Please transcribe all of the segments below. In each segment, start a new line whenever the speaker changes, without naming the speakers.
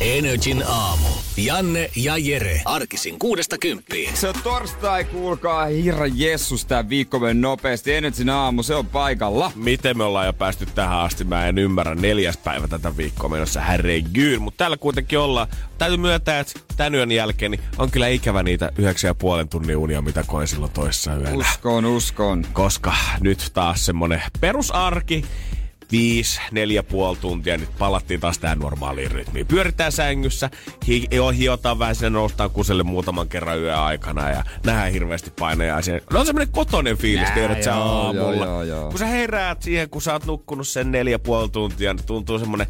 Energin aamu. Janne ja Jere. Arkisin kuudesta kymppiin.
Se on torstai, kuulkaa, hirra Jessus, tää viikko meni nopeasti. Energin aamu, se on paikalla.
Miten me ollaan jo päästy tähän asti, mä en ymmärrä neljäs päivä tätä viikkoa menossa, herregud. Mutta täällä kuitenkin ollaan. Täytyy myöntää, että tän yön jälkeen niin on kyllä ikävä niitä yhdeksän ja puolen tunnin unia, mitä koin silloin toissa yönä.
Uskon, uskon.
Koska nyt taas semmonen perusarki, viisi, neljä puoli tuntia, nyt palattiin taas tähän normaaliin rytmiin. Pyöritään sängyssä, hi- jo, hiotaan vähän sinne, noustaan kuselle muutaman kerran yön aikana ja nähdään hirveästi painajaisia. No on semmoinen kotonen fiilis, tiedät sä aamulla.
joo, joo, joo.
Kun sä heräät siihen, kun sä oot nukkunut sen neljä puoli tuntia, niin tuntuu semmonen,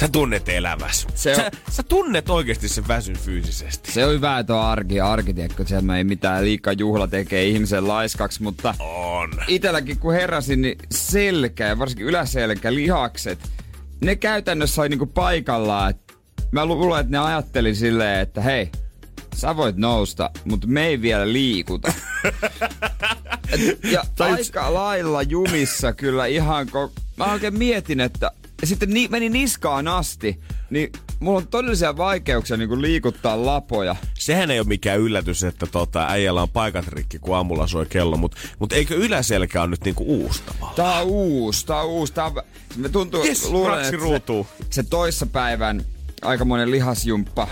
sä tunnet elämässä.
Se on-
Sä, sä tunnet oikeasti sen väsyn fyysisesti.
Se on hyvä, että on arki, arki, tiedätkö, siellä ei mitään liikaa juhla tekee ihmisen laiskaksi, mutta
On.
itelläkin kun heräsin, niin selkä ja varsinkin yläselkä, lihakset, ne käytännössä oli niinku paikallaan. Mä lu- luulen, että ne ajatteli silleen, että hei, sä voit nousta, mutta me ei vielä liikuta. Et, ja
Tai-
aika lailla jumissa kyllä ihan ko- Mä oikein mietin, että sitten ni- meni niskaan asti, niin mulla on todellisia vaikeuksia niin liikuttaa lapoja.
Sehän ei ole mikään yllätys, että tota, äijällä on paikat rikki, kun aamulla soi kello, mutta mut eikö yläselkä on nyt niinku uustavaa?
Tää on uusi, tää on uusi. Tää on, me tuntuu,
Yes,
luulen, että se, se toissapäivän aikamoinen lihasjumppa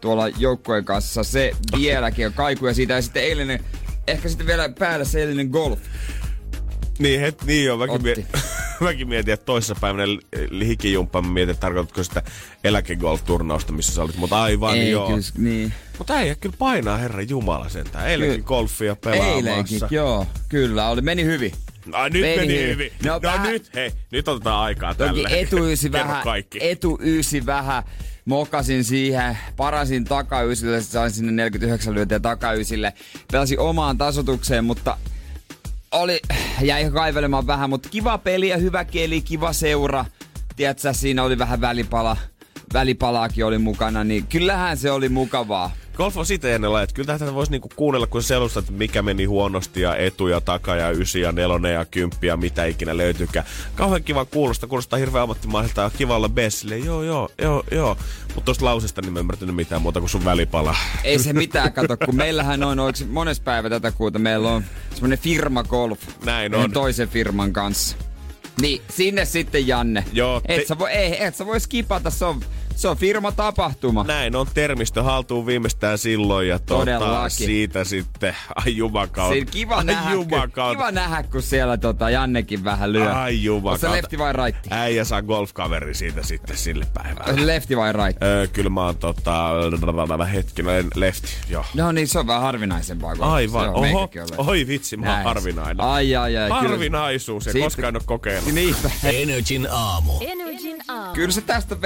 tuolla joukkojen kanssa, se vieläkin on kaikuja siitä. Ja sitten eilinen, ehkä sitten vielä päällä se eilinen golf.
Niin, het, niin joo, mäkin, mie- mäkin mietin, että toissapäivänä hikijumppa, mä mietin, että tarkoitatko sitä eläkegolf-turnausta, missä sä olit, mutta aivan
Ei
joo.
kyllä, niin.
Mutta ei kyllä painaa, herra Jumala sentään. Eilenkin
Kyllä.
golfia pelaamassa.
Eilenkin, joo, kyllä, oli, meni hyvin.
Ai, nyt
Meni
meni,
hyvin.
hyvin.
No,
No,
vähän-
nyt, hei, nyt otetaan aikaa
Toki
tälle.
etuysi vähän, etuysi vähän, mokasin siihen, parasin takaysille, sain sinne 49 lyöntiä takaysille. Pelasin omaan tasotukseen, mutta oli, jäi kaivelemaan vähän, mutta kiva peli ja hyvä keli, kiva seura. Tiedätkö, siinä oli vähän välipala, välipalaakin oli mukana, niin kyllähän se oli mukavaa.
Golf on sitä ennen että kyllä tätä voisi niinku kuunnella, kun selustat, että mikä meni huonosti ja etu ja taka ja ysi ja nelonen ja kymppi ja mitä ikinä löytyykään. Kauhean kiva kuulostaa, kuulostaa hirveän ammattimaiselta ja kiva olla Bessille. Joo, joo, joo, joo. Mutta tosta lausesta niin mä en ymmärtänyt mitään muuta kuin sun välipala.
Ei se mitään, kato, kun meillähän on, se mones päivä tätä kuuta, meillä on semmonen firma golf.
Näin on.
toisen firman kanssa. Niin, sinne sitten Janne.
Joo,
Et,
te-
sä voi, ei, et sä voi skipata, se on, se on firmatapahtuma.
Näin on termistö haltuun viimeistään silloin ja tota,
Todellakin.
siitä sitten, ai jumakautta.
Siinä kiva,
ai
nähdä, kun,
jumakautta.
kiva nähdä, kun siellä tota, Jannekin vähän lyö.
Ai jumakautta.
Onko se lefti vai raitti?
Äijä saa golfkaveri siitä sitten sille päivälle.
Lefti vai raitti?
Öö, kyllä mä oon tota, hetkinen, lefti, joo.
No niin, se on vähän harvinaisempaa. kuin
Aivan,
se on,
oho, oi vitsi, mä oon harvinainen.
Ai, ai, ai. kyllä-
Harvinaisuus, ja koskaan en oo kokeillut.
Energin aamu.
Energin aamu.
Kyllä se tästä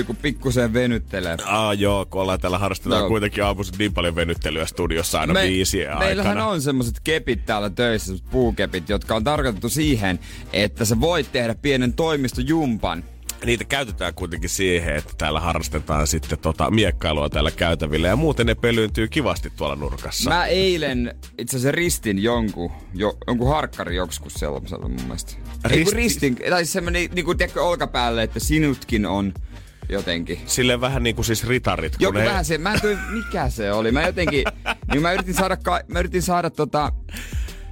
vetereytyy, kun pikkusen venyttelee.
Aa joo, kun ollaan täällä harrastetaan
No.
kuitenkin aamuisin niin paljon venyttelyä studiossa aina
Me-
viisien
Meillähän
aikana.
on semmoset kepit täällä töissä, puukepit, jotka on tarkoitettu siihen, että sä voit tehdä pienen toimistojumpan.
Niitä käytetään kuitenkin siihen, että täällä harrastetaan sitten tota miekkailua täällä käytävillä ja muuten ne pelyyntyy kivasti tuolla nurkassa.
Mä eilen itse asiassa ristin jonkun, jo, jonkun harkkari joskus sellaisella mun mielestä. Ei
Risti-
ristin, tai semmonen niinku tiedätkö olkapäälle, että sinutkin on jotenkin.
Sille vähän niin kuin siis ritarit.
Joku
ne-
vähän se, mä en tiedä mikä se oli. Mä jotenkin, niin mä yritin saada, ka, mä yritin saada tota,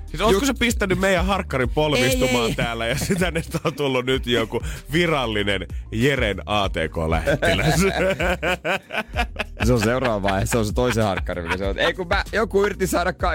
Siis
Juk-
sä pistänyt meidän harkkarin polvistumaan
Ei, ei.
täällä ja sitä nyt on tullut nyt joku virallinen Jeren ATK-lähettiläs.
Se on seuraava vaihe, se on se toisen harkkari, mikä se on. Ei kun mä, joku yritti saada ka-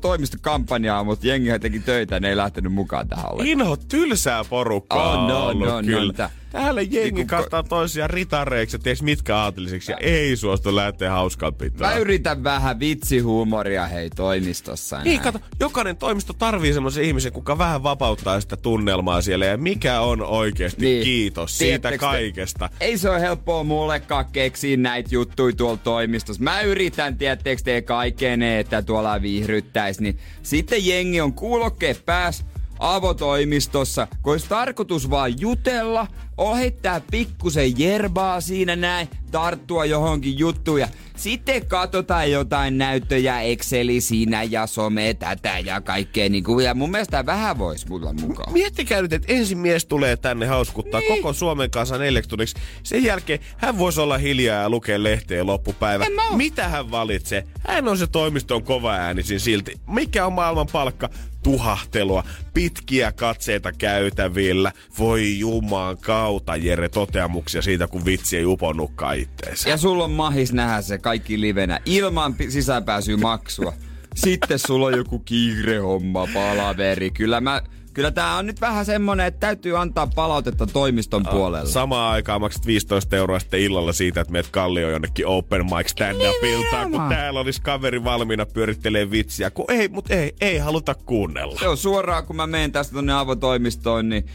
toimistokampanjaa, mutta jengi teki töitä ja ne ei lähtenyt mukaan tähän ollenkaan.
Inho tylsää porukkaa
Oh, no,
on ollut
no, no,
kyllä.
mitä?
Täällä jengi kattaa toisiaan ritareiksi ja ties mitkä aatelisiksi ja ei suostu lähteä hauskaa pitää.
Mä yritän vähän vitsihuumoria hei toimistossa.
Niin, kato, jokainen toimisto tarvii semmoisen ihmisen, kuka vähän vapauttaa sitä tunnelmaa siellä ja mikä on oikeasti niin. kiitos siitä kaikesta.
Te, ei se ole helppoa mullekaan keksiä näitä juttuja tuolla toimistossa. Mä yritän, tietteekö te kaikkeen, että tuolla viihryttäis, niin sitten jengi on kuulokkeen päässä avotoimistossa, kun olisi tarkoitus vaan jutella, ohittaa pikkusen jerbaa siinä näin, tarttua johonkin juttuun ja sitten katsotaan jotain näyttöjä Exceli siinä ja some tätä ja kaikkea niin kuin, ja mun mielestä vähän voisi mulla mukaan.
Miettikää nyt, että ensin mies tulee tänne hauskuttaa niin. koko Suomen kanssa neljäksi tunniksi. Sen jälkeen hän voisi olla hiljaa ja lukea lehteä loppupäivä. Mitä hän valitsee? Hän on se toimiston kova äänisin silti. Mikä on maailman palkka? Tuhahtelua, pitkiä katseita käytävillä. Voi jumaan kautta, Jere, toteamuksia siitä, kun vitsi ei uponnutkaan itteensä.
Ja sulla on mahis nähdä se kaikki livenä ilman sisäänpääsyä maksua. Sitten sulla on joku kiirehomma, palaveri. Kyllä mä Kyllä tää on nyt vähän semmonen, että täytyy antaa palautetta toimiston puolella.
Samaan aikaan maksat 15 euroa sitten illalla siitä, että meet Kallio jonnekin open mic stand upiltaan, kun täällä olisi kaveri valmiina pyörittelee vitsiä. Kun ei, mut ei, ei haluta kuunnella.
Joo, suoraan kun mä menen tästä tonne avotoimistoon, niin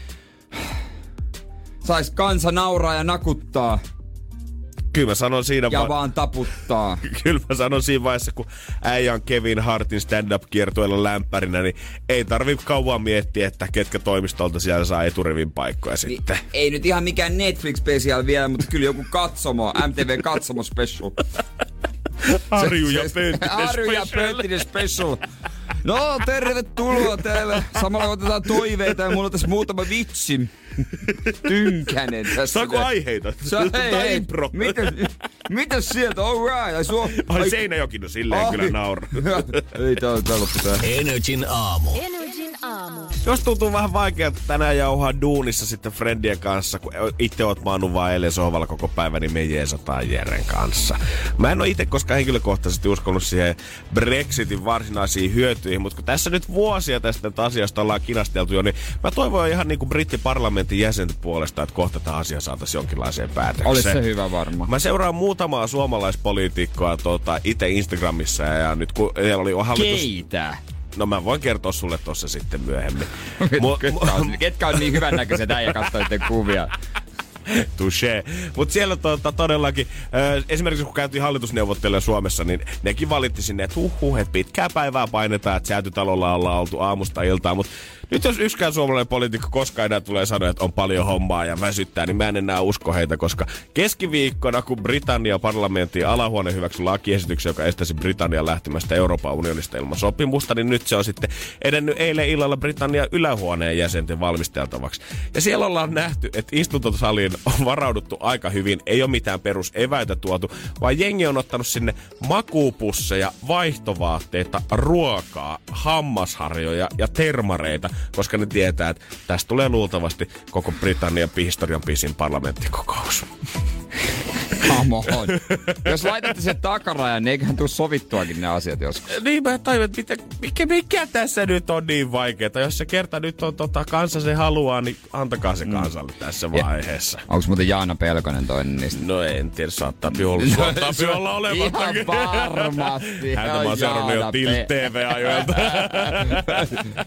sais kansa nauraa ja nakuttaa.
Kyllä mä sanon siinä
Ja va- vaan taputtaa.
Kyllä mä sanon siinä vaiheessa, kun äijä on Kevin Hartin stand-up-kiertueella lämpärinä, niin ei tarvi kauan miettiä, että ketkä toimistolta siellä saa eturivin paikkoja niin, sitten.
Ei nyt ihan mikään Netflix-special vielä, mutta kyllä joku katsomo, MTV katsomo special.
Arju ja Penttinen
Arju ja Penttinen special. No, tervetuloa täällä. Samalla otetaan toiveita ja mulla on tässä muutama vitsi. Tynkänen tässä.
Saako aiheita?
Sa- hei, hei. Mitä, mitä sieltä? All right. Ai, suo,
ai, ai Seinäjoki, no silleen ai. kyllä nauraa.
ei, tää on loppu tää.
Energin aamu.
Energin aamu.
Jos tuntuu vähän vaikealta tänään jauhaa duunissa sitten friendien kanssa, kun itse oot maannut vaan eilen sohvalla koko päivän, niin me jeesataan Jeren kanssa. Mä en ole itse koskaan henkilökohtaisesti uskonut siihen Brexitin varsinaisiin hyötyihin, mutta kun tässä nyt vuosia tästä asiasta ollaan kinasteltu jo, niin mä toivon ihan niin kuin brittiparlamentin jäsenten puolesta, että kohta tämä asia saataisiin jonkinlaiseen päätökseen.
Olisi se hyvä varma.
Mä seuraan muutamaa suomalaispoliitikkoa tuota, itse Instagramissa ja nyt kun oli hallitus...
Keitä?
No mä voin kertoa sulle tossa sitten myöhemmin.
Ketkä, on, ketkä on niin hyvännäköiset äijä katsoitte kuvia?
Touché. Mutta siellä tota, todellakin, äh, esimerkiksi kun käytiin hallitusneuvotteluja Suomessa, niin nekin valitti sinne, että huh, huh että pitkää päivää painetaan, että säätytalolla ollaan oltu aamusta iltaan, mutta nyt jos yksikään suomalainen poliitikko koskaan enää tulee sanoa, että on paljon hommaa ja väsyttää, niin mä en enää usko heitä, koska keskiviikkona, kun Britannia parlamentin alahuone hyväksyi lakiesityksen, joka estäisi Britannian lähtemästä Euroopan unionista ilman sopimusta, niin nyt se on sitten edennyt eilen illalla Britannian ylähuoneen jäsenten valmisteltavaksi. Ja siellä ollaan nähty, että istuntosaliin on varauduttu aika hyvin, ei ole mitään peruseväitä tuotu, vaan jengi on ottanut sinne makuupusseja, vaihtovaatteita, ruokaa, hammasharjoja ja termareita, koska ne tietää, että tästä tulee luultavasti koko Britannian historian pisin parlamenttikokous.
Come on. Jos laitatte sen takarajan, niin eiköhän tuu sovittuakin ne asiat joskus.
Niin mä tajuin, että mikä, mikä tässä nyt on niin vaikeaa. Jos se kerta nyt on tota, kansa se haluaa, niin antakaa se mm. kansalle mm. tässä vaiheessa.
Onko muuten Jaana Pelkonen toinen niistä?
No en tiedä, saattaa olla, saattaa olla olemattakin.
Ihan varmasti.
Häntä mä oon seurannut jo Tilt TV-ajoilta.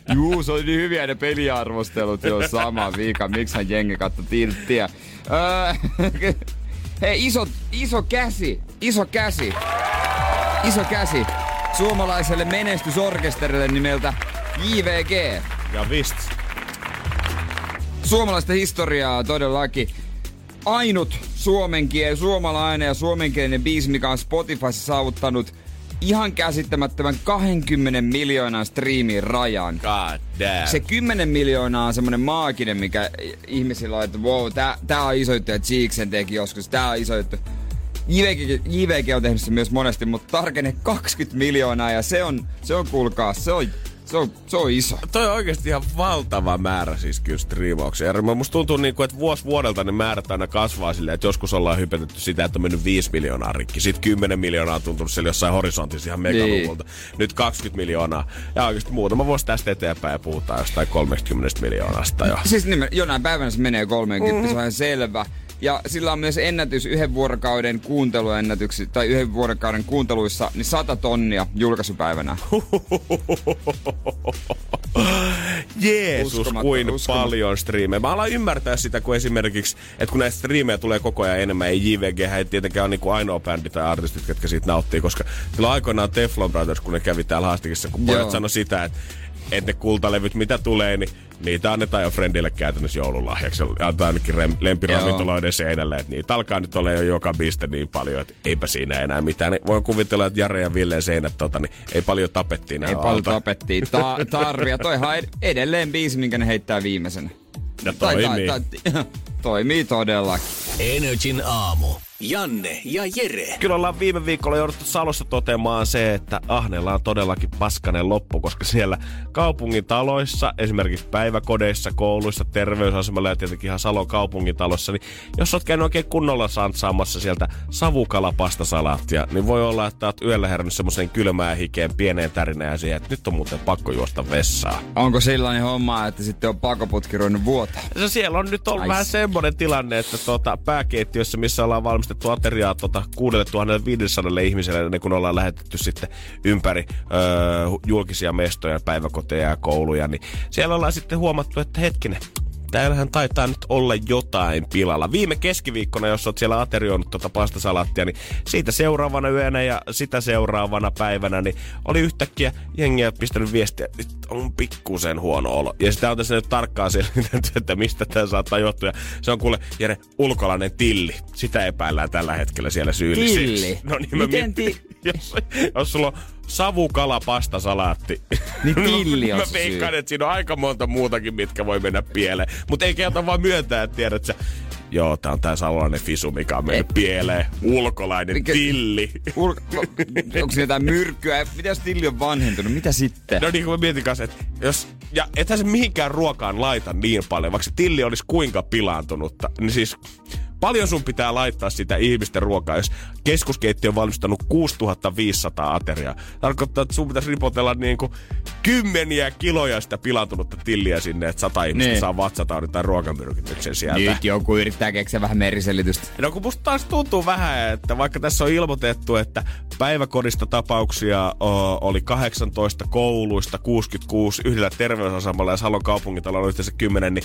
Juu, se oli niin hyviä ne peliarvostelut jo sama viika. Miksi hän jengi katto Tilttiä? Hei, iso, iso käsi, iso käsi, iso käsi suomalaiselle menestysorkesterille nimeltä JVG.
Ja vist.
Suomalaista historiaa todellakin. Ainut suomenkielinen, suomalainen ja suomenkielinen biisi, mikä on Spotifyssa saavuttanut ihan käsittämättömän 20 miljoonan striimin rajan.
God damn.
Se 10 miljoonaa on semmonen maaginen, mikä ihmisillä on, että wow, tää, tää on iso juttu, että Cheeksen teki joskus, tää on iso juttu. JVG, JVG on tehnyt se myös monesti, mutta tarkenne 20 miljoonaa ja se on, se on kuulkaa, se on Se on, se on iso.
Toi on oikeasti ihan valtava määrä siis kyllä striimauksia. Ja musta tuntuu niin kuin, että vuosi vuodelta ne määrät aina kasvaa silleen, että joskus ollaan hypetetty sitä, että on mennyt 5 miljoonaa rikki. Sitten 10 miljoonaa on tuntunut siellä jossain horisontissa ihan megaluvulta. Niin. Nyt 20 miljoonaa. Ja oikeasti muutama vuosi tästä eteenpäin ja puhutaan jostain 30 miljoonasta jo.
Siis nimen, jonain päivänä se menee 30, mm. se on ihan selvä. Ja sillä on myös ennätys yhden vuorokauden kuunteluennätyksi, tai yhden vuorokauden kuunteluissa, niin 100 tonnia julkaisupäivänä.
Jeesus, kuin paljon striimejä. Mä alan ymmärtää sitä, kun esimerkiksi, että kun näistä striimejä tulee koko ajan enemmän, ei JVG ei tietenkään ole niinku ainoa bändi tai artistit, jotka siitä nauttii, koska kyllä aikoinaan Teflon Brothers, kun ne kävi täällä haastikissa, kun pojat sanoi sitä, että että ne kultalevyt, mitä tulee, niin niitä annetaan jo Friendille käytännössä joululahjaksi. Antaa ainakin rem, lempiravintoloiden seinälle. Että niitä alkaa nyt olla jo joka piste niin paljon, että eipä siinä enää mitään. Niin voin kuvitella, että Jare ja Ville seinät, tota, niin ei paljon tapettiin.
Ei paljon tapettiin. Ta- tarvia. Toihan edelleen biisi, minkä ne heittää viimeisenä.
Ja toimii. Tai, tai, tai,
toimii todellakin.
Energin aamu. Janne ja Jere.
Kyllä ollaan viime viikolla jouduttu Salossa toteamaan se, että Ahnella on todellakin paskanen loppu, koska siellä kaupungin taloissa, esimerkiksi päiväkodeissa, kouluissa, terveysasemalla ja tietenkin ihan Salon kaupungin talossa, niin jos oot käynyt oikein kunnolla saamassa sieltä savukalapastasalaattia, niin voi olla, että oot yöllä herännyt semmoiseen kylmään hikeen pieneen tärinään ja siihen, että nyt on muuten pakko juosta vessaan.
Onko sellainen homma, että sitten on pakoputki ruvennut vuotaa?
Se siellä on nyt ollut vähän semmoinen tilanne, että tuota, pääkeittiössä, missä ollaan valmis valmistettu ateriaa tota 6500 ihmiselle, ne kun ollaan lähetetty sitten ympäri öö, julkisia mestoja, päiväkoteja ja kouluja, niin siellä ollaan sitten huomattu, että hetkinen, täällähän taitaa nyt olla jotain pilalla. Viime keskiviikkona, jos oot siellä aterioinut tuota pastasalaattia, niin siitä seuraavana yönä ja sitä seuraavana päivänä, niin oli yhtäkkiä jengiä pistänyt viestiä, että on pikkusen huono olo. Ja sitä on tässä nyt tarkkaan selvitetty, että mistä tämä saattaa johtua. Ja se on kuule, Jere, ulkolainen tilli. Sitä epäillään tällä hetkellä siellä syylliseksi.
Tilli?
No niin, Miten ti- jos, jos sulla on savukala pastasalaatti.
Niin tilli on
Mä veikkaan, että siinä on aika monta muutakin, mitkä voi mennä pieleen. Mutta ei keota vaan myöntää, että tiedät sä, Joo, tää on tää salolainen fisu, mikä on mennyt pieleen. Ulkolainen Mikä, tilli.
Ul- onko siinä jotain myrkkyä? Mitä jos tilli on vanhentunut? Mitä sitten?
No niin kuin mä mietin kanssa, että jos... Ja ethän se mihinkään ruokaan laita niin paljon, vaikka se tilli olisi kuinka pilaantunutta. Niin siis Paljon sun pitää laittaa sitä ihmisten ruokaa, jos keskuskeittiö on valmistanut 6500 ateriaa. Tarkoittaa, että sun pitäisi ripotella niin kuin kymmeniä kiloja sitä pilantunutta tilliä sinne, että sata ihmistä niin. saa vatsataudin tai ruokamyrkytyksen sieltä.
Nyt joku yrittää keksiä vähän meriselitystä.
No kun musta taas tuntuu vähän, että vaikka tässä on ilmoitettu, että päiväkodista tapauksia o, oli 18 kouluista, 66 yhdellä terveysasemalla ja Salon kaupungintalon yhteensä 10, niin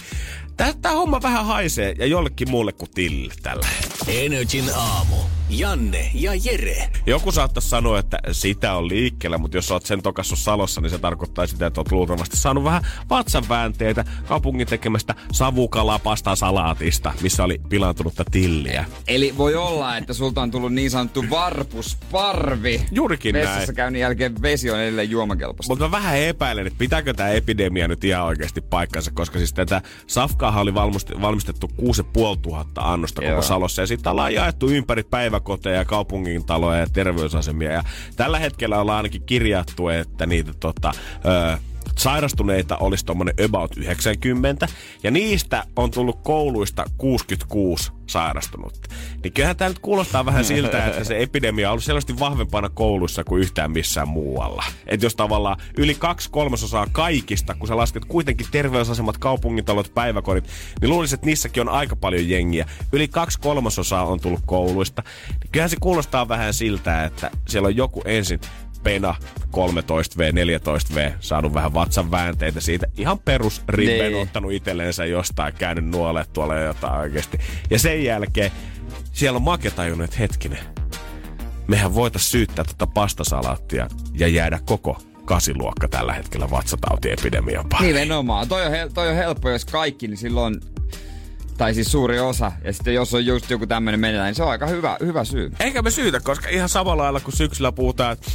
tämä homma vähän haisee ja jollekin muulle kuin tilli tällä.
Energin aamu. Janne ja Jere.
Joku saattaisi sanoa, että sitä on liikkeellä, mutta jos oot sen tokassut Salossa, niin se tarkoittaa sitä, että oot luultavasti saanut vähän vatsanväänteitä kaupungin tekemästä savukalapasta salaatista, missä oli pilaantunutta tilliä.
Eli voi olla, että sulta on tullut niin sanottu varpusparvi.
Juurikin
Vessassa
näin.
käynnin jälkeen vesi on edelleen juomakelpoista.
Mutta mä vähän epäilen, että pitääkö tämä epidemia nyt ihan oikeasti paikkansa, koska siis tätä safkaa oli valmistettu 6500 annosta Joo. koko Salossa ja sitten ollaan jaettu ympäri päiväkoteja, kaupungintaloja ja terveysasemia. Ja tällä hetkellä ollaan ainakin kirjattu, että niitä tota, öö, sairastuneita olisi tuommoinen about 90, ja niistä on tullut kouluista 66 sairastunutta. Niin kyllähän tämä nyt kuulostaa vähän siltä, että se epidemia on ollut selvästi vahvempana kouluissa kuin yhtään missään muualla. Että jos tavallaan yli kaksi kolmasosaa kaikista, kun sä lasket kuitenkin terveysasemat, kaupungintalot, päiväkodit, niin luulisin, että niissäkin on aika paljon jengiä. Yli kaksi kolmasosaa on tullut kouluista. Niin kyllähän se kuulostaa vähän siltä, että siellä on joku ensin Pena 13V, 14V, saanut vähän vatsan väänteitä siitä. Ihan perus ribben niin. ottanut itselleensä jostain, käynyt nuolet tuolla jotain oikeasti. Ja sen jälkeen siellä on Make tajunnut, että hetkinen, mehän voitaisiin syyttää tätä pastasalaattia ja jäädä koko kasiluokka tällä hetkellä vatsatautiepidemian pariin.
Nimenomaan. Toi on, hel- toi on helppo, jos kaikki, niin silloin tai siis suuri osa. Ja sitten jos on just joku tämmöinen meneillään, niin se on aika hyvä, hyvä syy.
Eikä me syytä, koska ihan samalla lailla kuin syksyllä puhutaan, että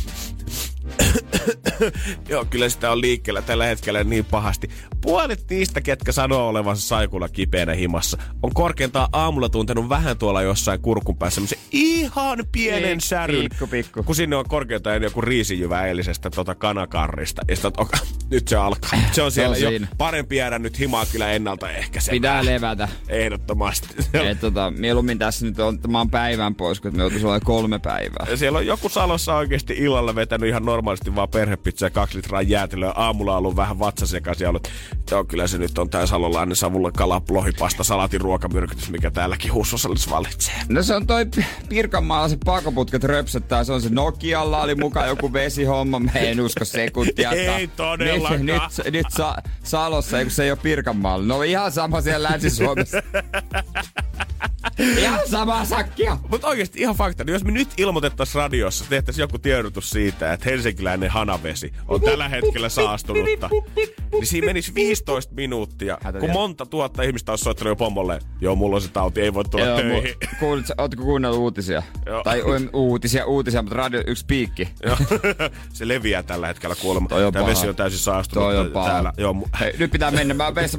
Joo, kyllä sitä on liikkeellä tällä hetkellä niin pahasti. Puolet niistä, ketkä sanoo olevansa saikulla kipeänä himassa, on korkeintaan aamulla tuntenut vähän tuolla jossain kurkun päässä se ihan pienen
Pik-
säryn.
pikku, pikku.
Kun sinne on korkeintaan joku riisijyvä eilisestä tota kanakarrista. Ja sit, oot, nyt se alkaa. Se on siellä
on
jo parempi jäädä nyt himaa kyllä ennalta ehkä se.
Pitää levätä.
Ehdottomasti.
Et tota, mieluummin tässä nyt on, mä oon päivän pois, kun me joutuisi olla kolme päivää.
Ja siellä on joku Salossa oikeasti illalla vetänyt ihan normaalisti vaan perhepizzaa ja kaksi litraa jäätelöä. Aamulla on ollut vähän vatsasekaisin ja ollut, joo kyllä se nyt on tää salolainen savulla kala, lohipasta, salatin ruokamyrkytys, mikä täälläkin huussosalissa valitsee.
No se on toi Pirkanmaalla se pakoputket röpsöttää, se on se Nokialla oli mukaan joku vesihomma, mä en usko sekuntia.
Ei todellakaan.
Nyt, nyt, nyt sa, Salossa, kun se ei ole Pirkanmaalla. No ihan sama siellä Länsi-Suomessa. ihan sama sakkia.
Mutta oikeasti ihan fakta, niin jos me nyt ilmoitettaisiin radiossa, tehtäisiin joku tiedotus siitä, että helsinkiläinen hanavesi on tällä hetkellä saastunutta, niin siinä menisi 15 minuuttia, kun monta tuhatta ihmistä olisi soittanut jo pommolle, joo mulla on se tauti, ei voi tulla
Joo,
töihin.
mu- kuulit, sä- ootko kuunnellut uutisia?
Joo.
Tai uutisia, uutisia, mutta radio yksi piikki.
Joo. se leviää tällä hetkellä kuulemma.
Toi on
Tämä
paha.
vesi on täysin saastunut
Toi on paha.
täällä. Joo, mu-
Hei, nyt pitää mennä. Mä vessa.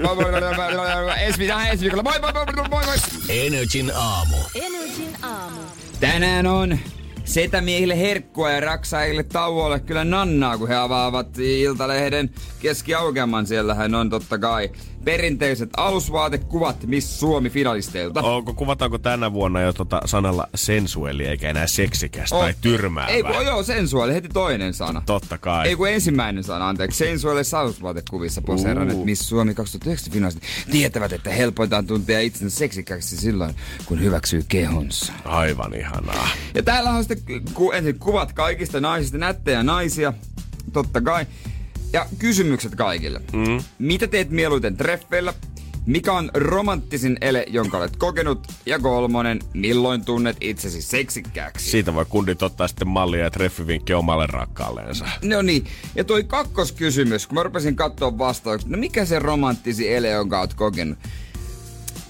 Ensi viikolla, ensi viikolla. Moi, moi, moi, moi, moi, moi.
Energin aamu.
Energin aamu.
Tänään on setämiehille herkkua ja raksaajille tauolle kyllä nannaa, kun he avaavat Iltalehden keskiaukeaman. Siellähän on totta kai perinteiset alusvaatekuvat Miss Suomi-finalisteilta.
Onko, kuvataanko tänä vuonna jo tota sanalla sensuelli eikä enää seksikäs
Oh.
tai tyrmäävä?
Ei kun joo, sensuaali, heti toinen sana.
Totta kai.
Ei kun ensimmäinen sana, anteeksi. Sensuaali sausvaatekuvissa poseeranneet
Uu.
Miss Suomi 2009 finalistit tietävät, että helpointaan tuntea itsensä seksikäksi silloin, kun hyväksyy kehonsa.
Aivan ihanaa.
Ja täällä on sitten ku, ensin kuvat kaikista naisista, nättejä naisia, totta kai. Ja kysymykset kaikille. Mm. Mitä teet mieluiten treffeillä? Mikä on romanttisin ele, jonka olet kokenut? Ja kolmonen, milloin tunnet itsesi seksikkääksi?
Siitä voi kundit ottaa sitten mallia ja treffivinkki omalle rakkaalleensa.
No niin, ja toi kakkoskysymys, kun mä rupesin katsoa vastaukset, no mikä se romanttisi ele, jonka oot kokenut?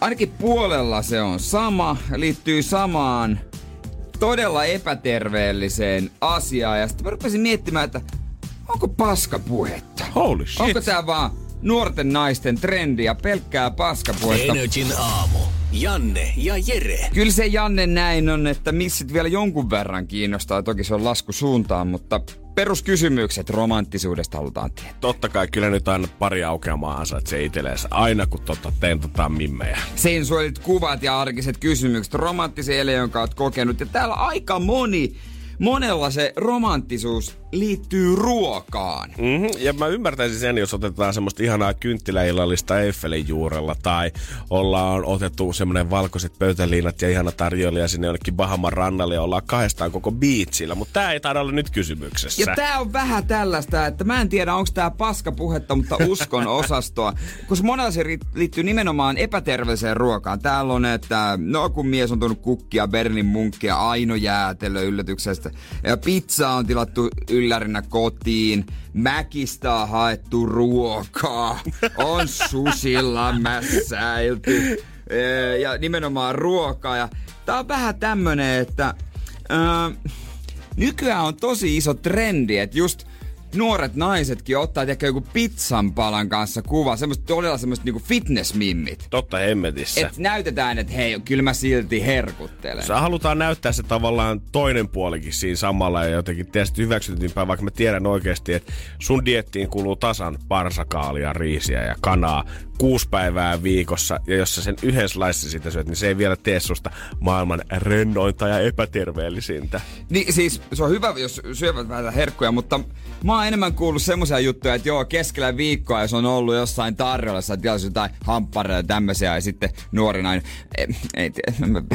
Ainakin puolella se on sama, liittyy samaan todella epäterveelliseen asiaan. Ja sitten mä rupesin miettimään, että onko paskapuhetta?
Holy shit.
Onko tää vaan nuorten naisten trendi ja pelkkää paskapuhetta?
Energin aamu. Janne ja Jere.
Kyllä se Janne näin on, että missit vielä jonkun verran kiinnostaa. Toki se on lasku suuntaan, mutta peruskysymykset romanttisuudesta halutaan tietää.
Totta kai kyllä nyt aina pari aukeamaa ansaitsee itselleensä. Aina kun tota, teen tota mimmejä.
Sensuaalit kuvat ja arkiset kysymykset, romanttisen ele, jonka oot kokenut. Ja täällä aika moni, monella se romanttisuus liittyy ruokaan.
Mm-hmm. Ja mä ymmärtäisin sen, jos otetaan semmoista ihanaa kynttiläillallista Eiffelin juurella tai ollaan otettu semmoinen valkoiset pöytäliinat ja ihana tarjoilija sinne jonnekin Bahaman rannalle ja ollaan kahdestaan koko biitsillä. Mutta tää ei taida olla nyt kysymyksessä.
Ja tää on vähän tällaista, että mä en tiedä onko tää paskapuhetta, mutta uskon osastoa. Koska monella se liittyy nimenomaan epäterveelliseen ruokaan. Täällä on, että no kun mies on tuonut kukkia, Bernin munkkia, Aino jäätelö yllätyksestä. Ja pizza on tilattu yllärinä kotiin. Mäkistä on haettu ruokaa. On susilla mässäilty. Ja nimenomaan ruokaa. Ja tää on vähän tämmönen, että... Öö, nykyään on tosi iso trendi, että just nuoret naisetkin ottaa tiedätkö, joku pizzan palan kanssa kuva, semmoista todella semmoista niinku fitnessmimmit.
Totta hemmetissä.
Et näytetään, että hei, kyllä mä silti herkuttelen.
Sä halutaan näyttää se tavallaan toinen puolikin siinä samalla ja jotenkin tietysti hyväksytympää, vaikka mä tiedän oikeasti, että sun diettiin kuuluu tasan parsakaalia, riisiä ja kanaa kuusi päivää viikossa. Ja jos sä sen yhden slice siitä syöt, niin se ei vielä tee susta maailman rennointa ja epäterveellisintä.
Niin siis se on hyvä, jos syövät vähän herkkuja, mutta mä oon enemmän kuullut semmoisia juttuja, että joo, keskellä viikkoa, jos on ollut jossain tarjolla, että tilaisi jotain hamppareita ja tämmöisiä, ja sitten nuori nainen, ei, ei,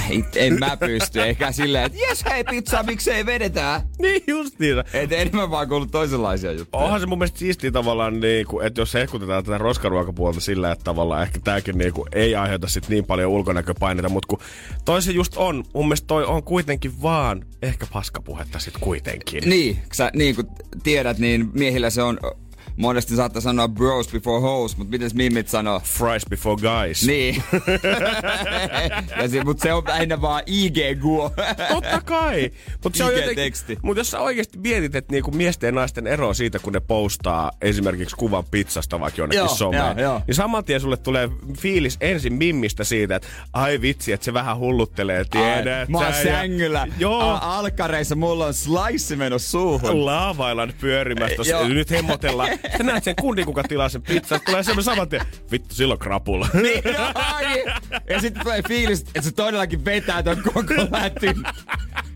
ei, en mä pysty, eikä silleen, että jes hei pizza, miksei vedetään.
Niin just niin.
Et enemmän vaan kuullut toisenlaisia juttuja.
Onhan se mun mielestä siistiä tavallaan, niin kuin, että jos hehkutetaan tätä roskaruokapuolta sillä, että tavallaan ehkä tääkin niin kuin, ei aiheuta sit niin paljon ulkonäköpaineita, mutta kun toi se just on, mun mielestä toi on kuitenkin vaan ehkä paskapuhetta sit kuitenkin.
Niin, sä, niin kuin tiedät, niin miehillä se on monesti saattaa sanoa bros before hoes, mutta miten mimmit sanoo?
Fries before guys.
Niin. ja se, mutta se on aina vaan IG-guo.
Totta kai. Mutta se on jotenkin, mut jos sä oikeasti mietit, että niinku miesten ja naisten ero siitä, kun ne postaa esimerkiksi kuvan pizzasta vaikka jonnekin
Joo,
someen,
joo, joo.
niin saman tien sulle tulee fiilis ensin mimmistä siitä, että ai vitsi, että se vähän hulluttelee, tiedät
Mä oon sängyllä.
Joo.
A- alkareissa mulla on slice menossa suuhun.
Laavailan.
Joo.
Nyt hemmotellaan. Sä näet sen kundin, kuka tilaa sen pizzan. Tulee semmoinen saman tien. Vittu, silloin krapula.
Niin, ai. ja sitten tulee fiilis, että se todellakin vetää ton koko.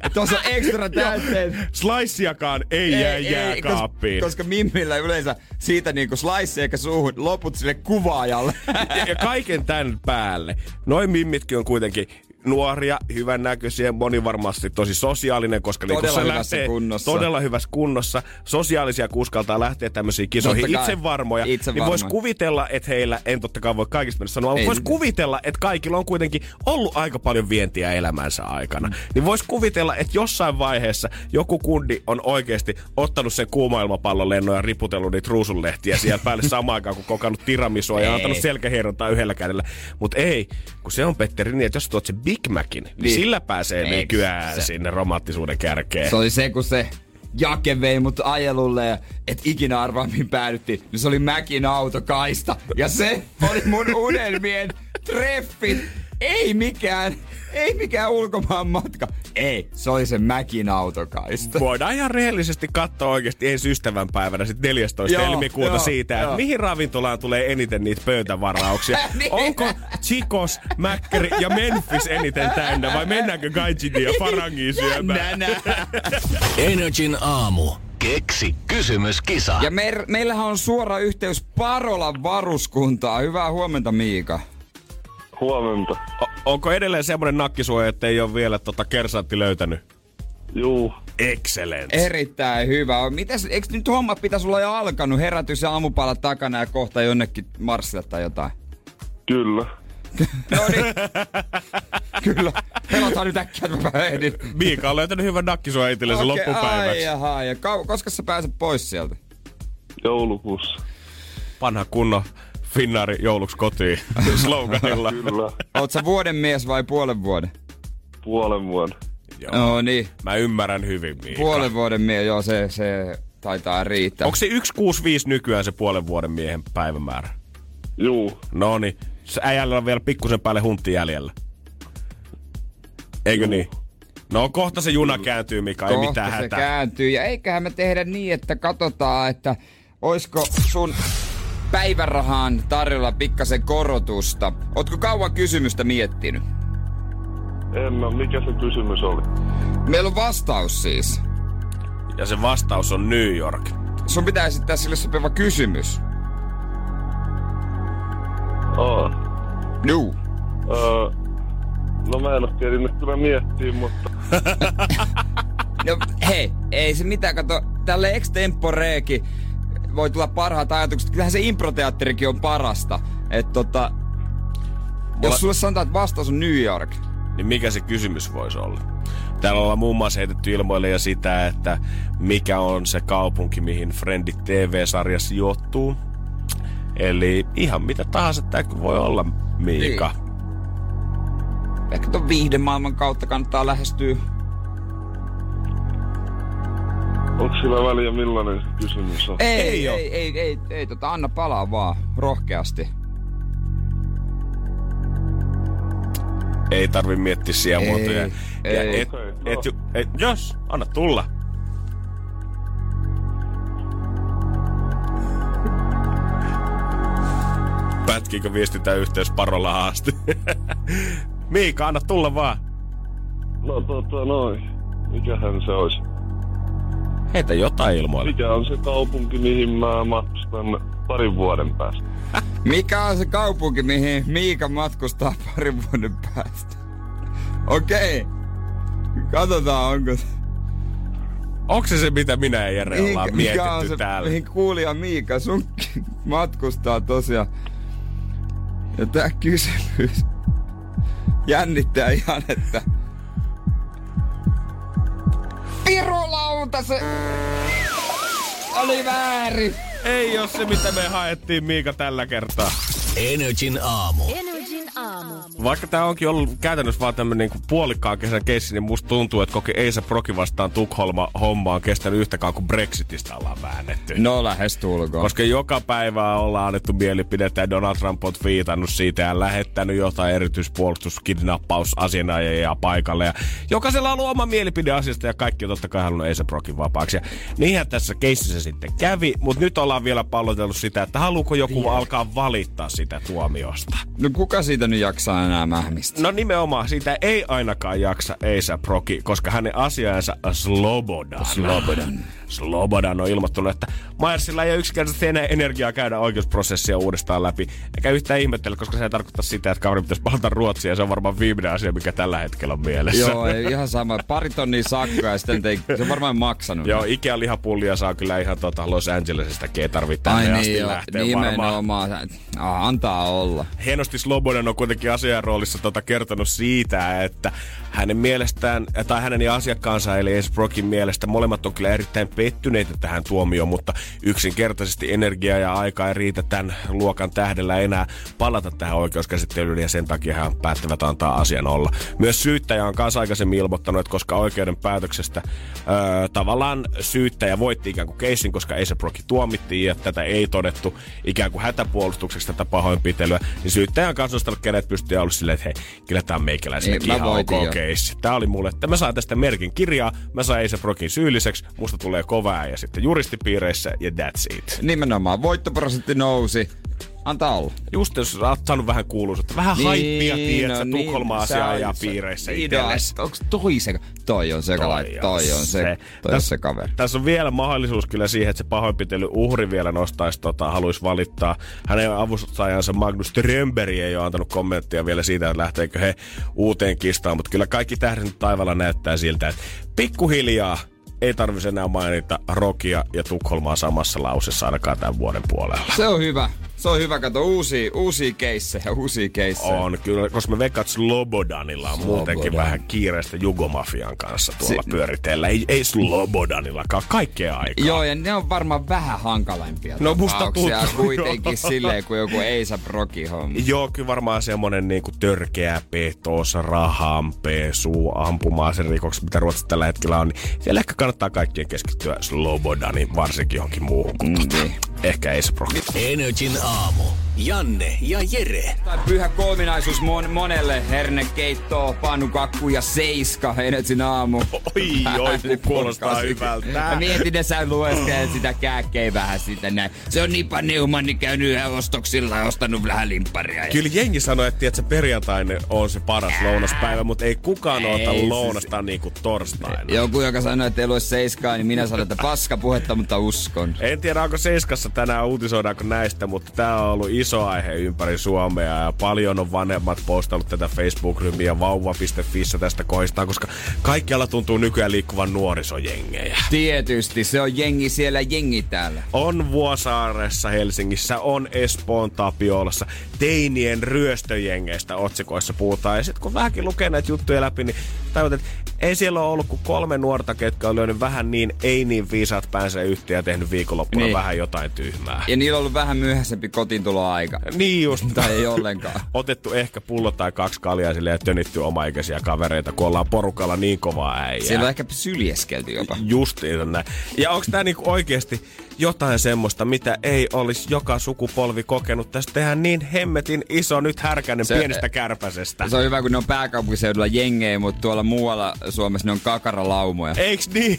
Että tuossa on ekstra täytteet.
Sliceiakaan ei, ei jää jääkaappiin.
Koska, koska Mimmillä yleensä siitä niinku slice eikä suuhun loput sille kuvaajalle.
ja, ja kaiken tämän päälle. Noin mimmitkin on kuitenkin nuoria, hyvännäköisiä, moni varmasti tosi sosiaalinen, koska niinku
Todella
se
hyvässä
lähtee
kunnossa.
todella hyvässä kunnossa. Sosiaalisia kuskaltaa lähteä tämmöisiin kisoihin.
Kai.
Itse varmoja.
Itse
niin vois
varmoja.
kuvitella, että heillä, en totta kai voi kaikista mennä sanoa, mutta
Ei
vois
sitä.
kuvitella, että kaikilla on kuitenkin ollut aika paljon vientiä elämänsä aikana.
Mm.
Niin vois kuvitella, että jossain vaiheessa joku kundi on oikeasti ottanut sen kuuma ilmapallon lennon ja riputellut niitä ruusunlehtiä siellä päälle samaan aikaan, kun kokannut tiramisua ja antanut selkähierontaa yhdellä kädellä. Mutta ei, kun se on Petteri niin, että jos tuot sen Big Macin, niin,
Niin.
sillä pääsee
Eiks
nykyään
se-
sinne romanttisuuden kärkeen.
Se oli se, kun se Jake vei mut ajelulle ja et ikinä arvaa mihin päädyttiin. Niin se oli Mäkin autokaista. Ja se oli mun unelmien treffit. Ei mikään, ei mikään ulkomaan matka. Ei, se oli se Mäkin autokaista.
Voidaan ihan rehellisesti katsoa oikeasti ensi ystävänpäivänä sit 14.
Joo,
helmikuuta
joo,
siitä, että mihin ravintolaan tulee eniten niitä pöytävarauksia.
Niin.
Onko Chicos, Mäkkäri ja Memphis eniten täynnä vai mennäänkö Gaijinin ja Farangiin syömään?
Energin aamu. Keksi kysymyskisa.
Ja me, meillähän on suora yhteys Parolan varuskuntaa. Hyvää huomenta Miika.
Huomenta.
O- onko edelleen semmoinen nakkisuoja, että ei ole vielä tota kersantti löytänyt?
Juu,
Excellent.
Erittäin hyvä. Mitäs, eikö nyt hommat pitäisi olla jo alkanut? Herätys ja aamupala takana ja kohta jonnekin marssille tai jotain.
kyllä.
No niin. Kyllä. Pelataan nyt äkkiä, että mä ehdin.
Miika on löytänyt hyvän nakkisuoja itsellensä
Okei,
loppupäiväksi.
Ai jaha, ja kau- koska sä pääset pois sieltä?
Joulukuussa.
Vanha kunnon Finnaari jouluksi kotiin sloganilla.
Kyllä.
Oot sä vuoden mies vai puolen vuoden?
Puolen vuoden.
Joo.
No niin,
Mä ymmärrän hyvin, Miika.
puolen vuoden mies, joo se, se taitaa riittää.
Onko se 165 nykyään se puolen vuoden miehen päivämäärä?
Juu,
No niin. Se äijällä on vielä pikkusen päälle huntti jäljellä. Eikö niin? No kohta se juna kääntyy, Mika, ei
Kohta
mitään
se
hätää.
kääntyy. Ja eiköhän me tehdä niin, että katsotaan, että oisko sun päivärahaan tarjolla pikkasen korotusta. Ootko kauan kysymystä miettinyt?
en mä, mikä se kysymys oli?
Meillä on vastaus siis.
Ja se vastaus on New York.
Sun pitää esittää sille sopiva kysymys.
Oh.
Juu.
Öö, no mä en oo tiedä kyllä miettiä, mutta
No hei, ei se mitään, kato, tälle extemporeekin voi tulla parhaat ajatukset. Kyllähän se improteatterikin on parasta. Että tota, jos sulle sanotaan, että vastaus on New York,
Niin mikä se kysymys voisi olla? Täällä ollaan muun muassa heitetty ilmoille ja sitä, että mikä on se kaupunki, mihin Friendit TV-sarja sijoittuu. Eli ihan mitä tahansa tämä voi olla, Miika.
ehkä ton viihdemaailman kautta kannattaa lähestyä.
Onko sillä väliä millainen se kysymys on?
Ei,
Ei
ei, ei, ei, ei, ei, tota, anna palaa vaan, rohkeasti.
Ei tarvi miettiä siemuotoja.
Ei,
ja
ei.
et,
Okei,
et,
no.
et, jos, anna tulla. Pätkikö viestintäyhteys parolla asti? Miika, anna tulla vaan.
No tota noin. Mikähän se olisi?
Heitä jotain ilmoille.
Mikä on se kaupunki, mihin mä matkustan parin vuoden päästä?
Mikä on se kaupunki, mihin Miika matkustaa parin vuoden päästä? Okei. Katsotaan, onko se.
Onko se se, mitä minä ja Jere ollaan
mikä on
mietitty
se,
täällä?
mihin kuulija Miika sun matkustaa tosiaan. Ja tää kysymys jännittää ihan, että... Pirulauta se oli väärin!
Ei ole se, mitä me haettiin Miika tällä kertaa.
Energin aamu.
Energin aamu.
Vaikka tämä onkin ollut käytännössä vaan tämmöinen niin puolikkaan kesän keissi, niin musta tuntuu, että koki Eisa Proki vastaan Tukholma homma on kestänyt yhtäkään kuin Brexitistä ollaan väännetty.
No lähes tulkoon.
Koska joka päivä ollaan annettu mielipidettä ja Donald Trump on viitannut siitä ja lähettänyt jotain erityispuolustuskidnappausasianajajia paikalle. Ja jokaisella on ollut oma mielipide asiasta ja kaikki on totta kai halunnut Eisa Brokin vapaaksi. Ja niinhän tässä keississä sitten kävi, mutta nyt ollaan vielä pallotellut sitä, että haluuko joku vielä. alkaa valittaa sitä tuomiosta.
No kuka siitä nyt jaksaa enää mähmistä?
No nimenomaan, siitä ei ainakaan jaksa Eisa Proki, koska hänen asiansa Slobodan.
Slobodan.
Slobodan on ilmoittanut, että Myersilla ei ole yksinkertaisesti enää energiaa käydä oikeusprosessia uudestaan läpi. Eikä yhtään ihmettele, koska se tarkoittaa sitä, että kaveri pitäisi palata Ruotsia ja se on varmaan viimeinen asia, mikä tällä hetkellä on mielessä.
Joo, ei, ihan sama. Pari tonnia sakkoa ja sitten ei, se on varmaan maksanut.
Joo, Ikea lihapullia saa kyllä ihan tota Los Angelesistakin, ei tarvitse tänne
Ai
asti
niin,
lähteä
nimenomaan. Ah, antaa olla.
Hienosti Slobodan on kuitenkin asian roolissa tota kertonut siitä, että hänen mielestään, tai hänen ja asiakkaansa, eli Brockin mielestä, molemmat on kyllä erittäin pettyneitä tähän tuomioon, mutta yksinkertaisesti energia ja aika ei riitä tämän luokan tähdellä enää palata tähän oikeuskäsittelyyn, ja sen takia hän päättävät antaa asian olla. Myös syyttäjä on kanssa aikaisemmin ilmoittanut, että koska oikeuden päätöksestä öö, tavallaan syyttäjä voitti ikään kuin keissin, koska Ace Brocki tuomittiin, ja tätä ei todettu ikään kuin hätäpuolustukseksi tätä pahoinpitelyä, niin syyttäjä on kanssa kenet pystyy ollut silleen, että hei, kyllä tämä on meikäläisenkin
Niin,
ihan ok keissi. Tää oli mulle, että mä saan tästä merkin kirjaa, mä saan Ace Brockin syylliseksi, musta tulee kova ja sitten juristipiireissä ja that's it.
Nimenomaan, voittoprosentti nousi. Antaa olla.
Just jos oot saanut vähän kuuluisuutta, vähän niin, haippia, tiedät sä, Tukholma
sä
asiaa
oot-
ja
sä-
piireissä
niin,
itsellesi.
no, Onks toi se? Toi on se, toi, toi on se, toi on se kaveri.
Tässä on vielä mahdollisuus kyllä siihen, että se pahoinpitely uhri vielä nostaisi, tota, haluaisi valittaa. Hänen avustajansa Magnus Strömberg ei ole antanut kommenttia vielä siitä, että lähteekö he uuteen kistaan, mutta kyllä kaikki tähdet nyt taivaalla näyttää siltä, että pikkuhiljaa ei tarvitsisi enää mainita Rokia ja Tukholmaa samassa lausessa ainakaan tämän vuoden puolella.
Se on hyvä. Se on hyvä, kato uusia, uusia keissejä, uusia keissejä.
On kyllä, koska me veikkaan, että Slobodanilla on muutenkin
Slobodan.
vähän kiireistä Jugomafian kanssa tuolla
Si-
pyöritellä. Ei, ei Slobodanillakaan kaikkea aikaa.
Joo, ja ne on varmaan vähän hankalempia
No, musta tuntuu,
kuitenkin
joo.
silleen kuin joku Eisa Broki homma.
Joo, kyllä varmaan semmonen niinku törkeä petos, rahanpesu, ampumaa sen rikoksi, mitä Ruotsissa tällä hetkellä on. Niin siellä ehkä kannattaa kaikkien keskittyä Slobodaniin, varsinkin johonkin muuhun kuin
Mm,
tota.
niin.
Ehkä Brock.
Energin aamu. Janne ja Jere.
Tai pyhä kolminaisuus mon, monelle. Hernekeitto, pannukakku ja seiska. Energin aamu.
Oi, oi, kun kuulostaa hyvältä.
Mä mietin, että sä lueskelet sitä kääkkeä vähän sitä näin. Se on Nipa Neumann, niin käynyt yhä ostoksilla ja ostanut vähän limpparia. Ja...
Kyllä jengi sanoi, että tiedätkö, perjantaina on se paras lounaspäivä, mutta ei kukaan
Ei
ota
se-
lounasta niinku torstaina.
Joku, joka sanoi, että ei lue seiskaa, niin minä sanon, että paska puhetta, mutta uskon.
En tiedä, onko Seiskassa tänään uutisoidaanko näistä, mutta tämä on ollut iso aihe ympäri Suomea ja paljon on vanhemmat postannut tätä Facebook-ryhmiä vauva.fissä tästä kohdistaan, koska kaikkialla tuntuu nykyään liikkuvan nuorisojengejä.
Tietysti, se on jengi siellä, jengi täällä.
On Vuosaaressa Helsingissä, on Espoon Tapiolassa, teinien ryöstöjengeistä otsikoissa puhutaan. Ja sitten kun vähänkin lukee näitä juttuja läpi, niin tajut, että ei siellä ole ollut kuin kolme nuorta, ketkä on lyönyt vähän niin ei niin viisaat päänsä yhteen ja tehnyt viikonloppuna
Niin.
vähän jotain tyhmää.
Ja niillä on ollut vähän myöhäisempi kotiintuloaika.
Niin just.
Tai ei ollenkaan.
Otettu ehkä pullo tai kaksi kaljaa sille ja tönitty omaikäisiä kavereita, kun ollaan porukalla niin kovaa äijää.
Siellä on ehkä syljeskelty jopa.
Justiin näin. Ja onko tämä niinku oikeasti jotain semmoista, mitä ei olisi joka sukupolvi kokenut? Tästä tehdään niin hemmetin iso nyt härkänen
Se-
pienestä kärpäsestä.
Se on hyvä, kun ne on pääkaupunkiseudulla jengejä, mutta tuolla muualla Suomessa ne on kakaralaumoja.
Eiks niin?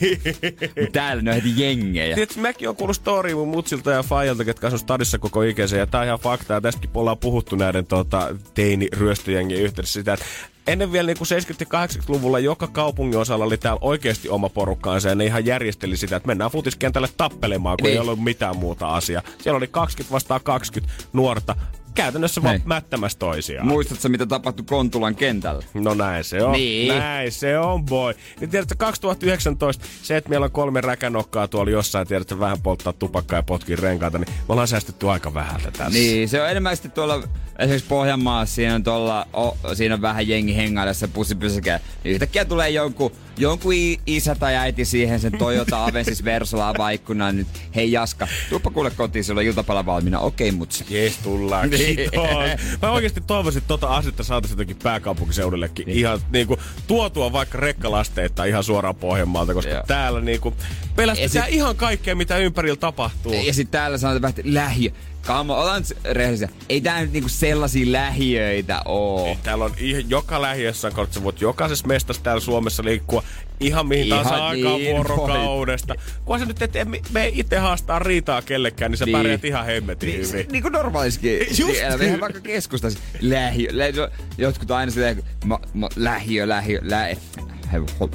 Täällä ne on heti jengejä.
Tiedätkö, mäkin on kuullut story mun mutsilta ja fajalta, ketkä asuu stadissa koko ikäisen. Ja tää on ihan fakta. Ja tästäkin ollaan puhuttu näiden tota, teini-ryöstöjengien yhteydessä sitä, että ennen vielä niinku 70- ja 80-luvulla joka kaupungin osalla oli täällä oikeasti oma porukkaansa ja ne ihan järjesteli sitä, että mennään futiskentälle tappelemaan, kun
Niin.
ei ollut mitään muuta asiaa. Siellä oli 20 vastaan 20 nuorta käytännössä vaan mättämässä toisiaan.
Muistatko, mitä tapahtui Kontulan kentällä?
No näin se on.
Niin.
Näin se on, boy. Niin tiedätkö, 2019, se, että meillä on kolme räkänokkaa tuolla jossain, tiedätkö, vähän polttaa tupakkaa ja potkii renkaita, niin me ollaan säästetty aika vähältä tässä.
Niin, se on enemmän sitten tuolla esimerkiksi Pohjanmaassa, siinä on, tuolla, o, siinä on vähän jengi hengailessa pussipysäkä. Niin yhtäkkiä tulee jonkun, jonkun isä tai äiti siihen sen Toyota Avensis Versolla avaa ikkunaan nyt. Hei Jaska, tuppa kuule kotiin, sulla on iltapala valmiina. Okei, mutsi.
Jees, tullaan. Kiitos. Mä oikeasti toivoisin, että tota asetta saataisiin jotenkin pääkaupunkiseudullekin niin. ihan niinku tuotua vaikka rekkalasteita ihan suoraan Pohjanmaalta, koska
Joo.
täällä niinku pelästetään
sit-
ihan kaikkea, mitä ympärillä tapahtuu.
Ja sitten täällä sanotaan että lähiö. Kamo, ollaan rehellisiä. Ei tää nyt niinku sellaisia lähiöitä oo.
Niin, Täällä on ihan, joka lähiössä kautta, sä voit jokaisessa mestassa täällä Suomessa liikkua ihan mihin
Ihan
tahansa aikaan
niin
vuorokaudesta. Kun sä nyt et, me, itse haastaa riitaa kellekään, niin sä
Niin.
pärjät ihan hemmetin
Niin,
hyvin.
niin kuin normaaliskin.
Just
Niin,
niin.
vaikka keskustassa. Lähiö, lähiö. Jotkut aina silleen, ma, ma, lähiö, lähiö, lähiö.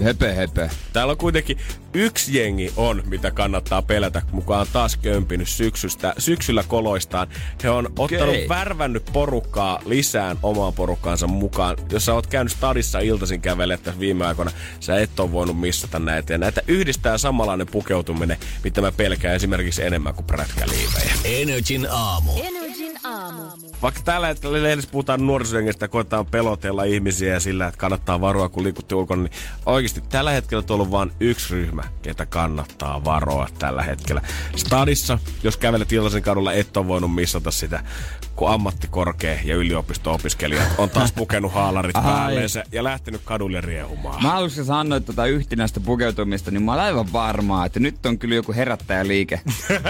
Höpö, höpö.
Täällä on kuitenkin yksi jengi on, mitä kannattaa pelätä, mukaan on taas kömpinyt syksystä, syksyllä koloistaan. He on ottanut,
Okei.
värvännyt porukkaa lisään omaan porukkaansa mukaan. Jos sä oot käynyt stadissa iltaisin kävelemään tässä viime aikoina, sä et ole voinut missata näitä. Ja näitä yhdistää samanlainen pukeutuminen, mitä mä pelkään esimerkiksi enemmän kuin prätkäliivejä.
Energin aamu.
Energin aamu.
Vaikka tällä hetkellä lehdessä puhutaan nuorisojengistä, koetaan pelotella ihmisiä sillä, että kannattaa varoa, kun liikutte ulkona, niin oikeasti tällä hetkellä tuolla on vain yksi ryhmä, ketä kannattaa varoa tällä hetkellä. Stadissa, jos kävelet Iltasen kadulla, et ole voinut missata sitä, kun ammattikorkea ja yliopisto-opiskelijat on taas pukenut haalarit päälleensä ja lähtenyt kadulle riehumaan.
Mä aluksi sanoit tota yhtenäistä pukeutumista, niin mä olen aivan varmaa, että nyt on kyllä joku herättäjäliike.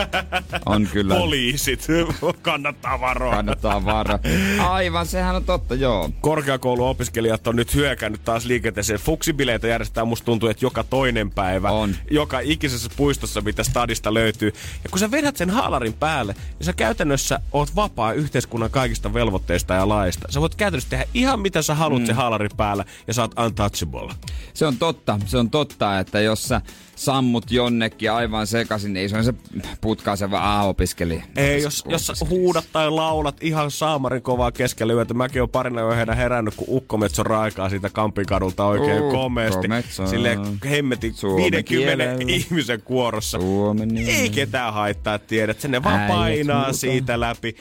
On kyllä.
Poliisit, kannattaa varoa.
Kannattaa varo. Aivan, sehän on totta, joo.
korkeakouluopiskelijat on nyt hyökännyt taas liikenteeseen. Fuksibileitä järjestetään, musta tuntuu, että joka toinen päivä.
On.
Joka ikisessä puistossa, mitä stadista löytyy. Ja kun sä vedät sen haalarin päälle, niin sä käytännössä oot vapaa yhteiskunnan kaikista velvoitteista ja laista. Sä voit käytännössä tehdä ihan mitä sä haluat mm. sen haalarin päällä ja sä oot untouchable.
Se on totta, se on totta, että jos sä sammut jonnekin aivan sekaisin, niin se on se putkaa se vaan A-opiskeli.
Ei, jos, jos sä huudat tai laulat ihan saamarin kovaa keskellä yötä. Mäkin oon parina yöhdenä herännyt, kun ukkometso raikaa siitä Kampikadulta oikein komeasti.
Ukkometso.
Silleen hemmetin
Suomen
50
kielellä.
ihmisen kuorossa.
Suomen niin.
Ei ketään haittaa, tiedät. Sen ne vaan
Äijät
painaa
mukaan.
siitä läpi.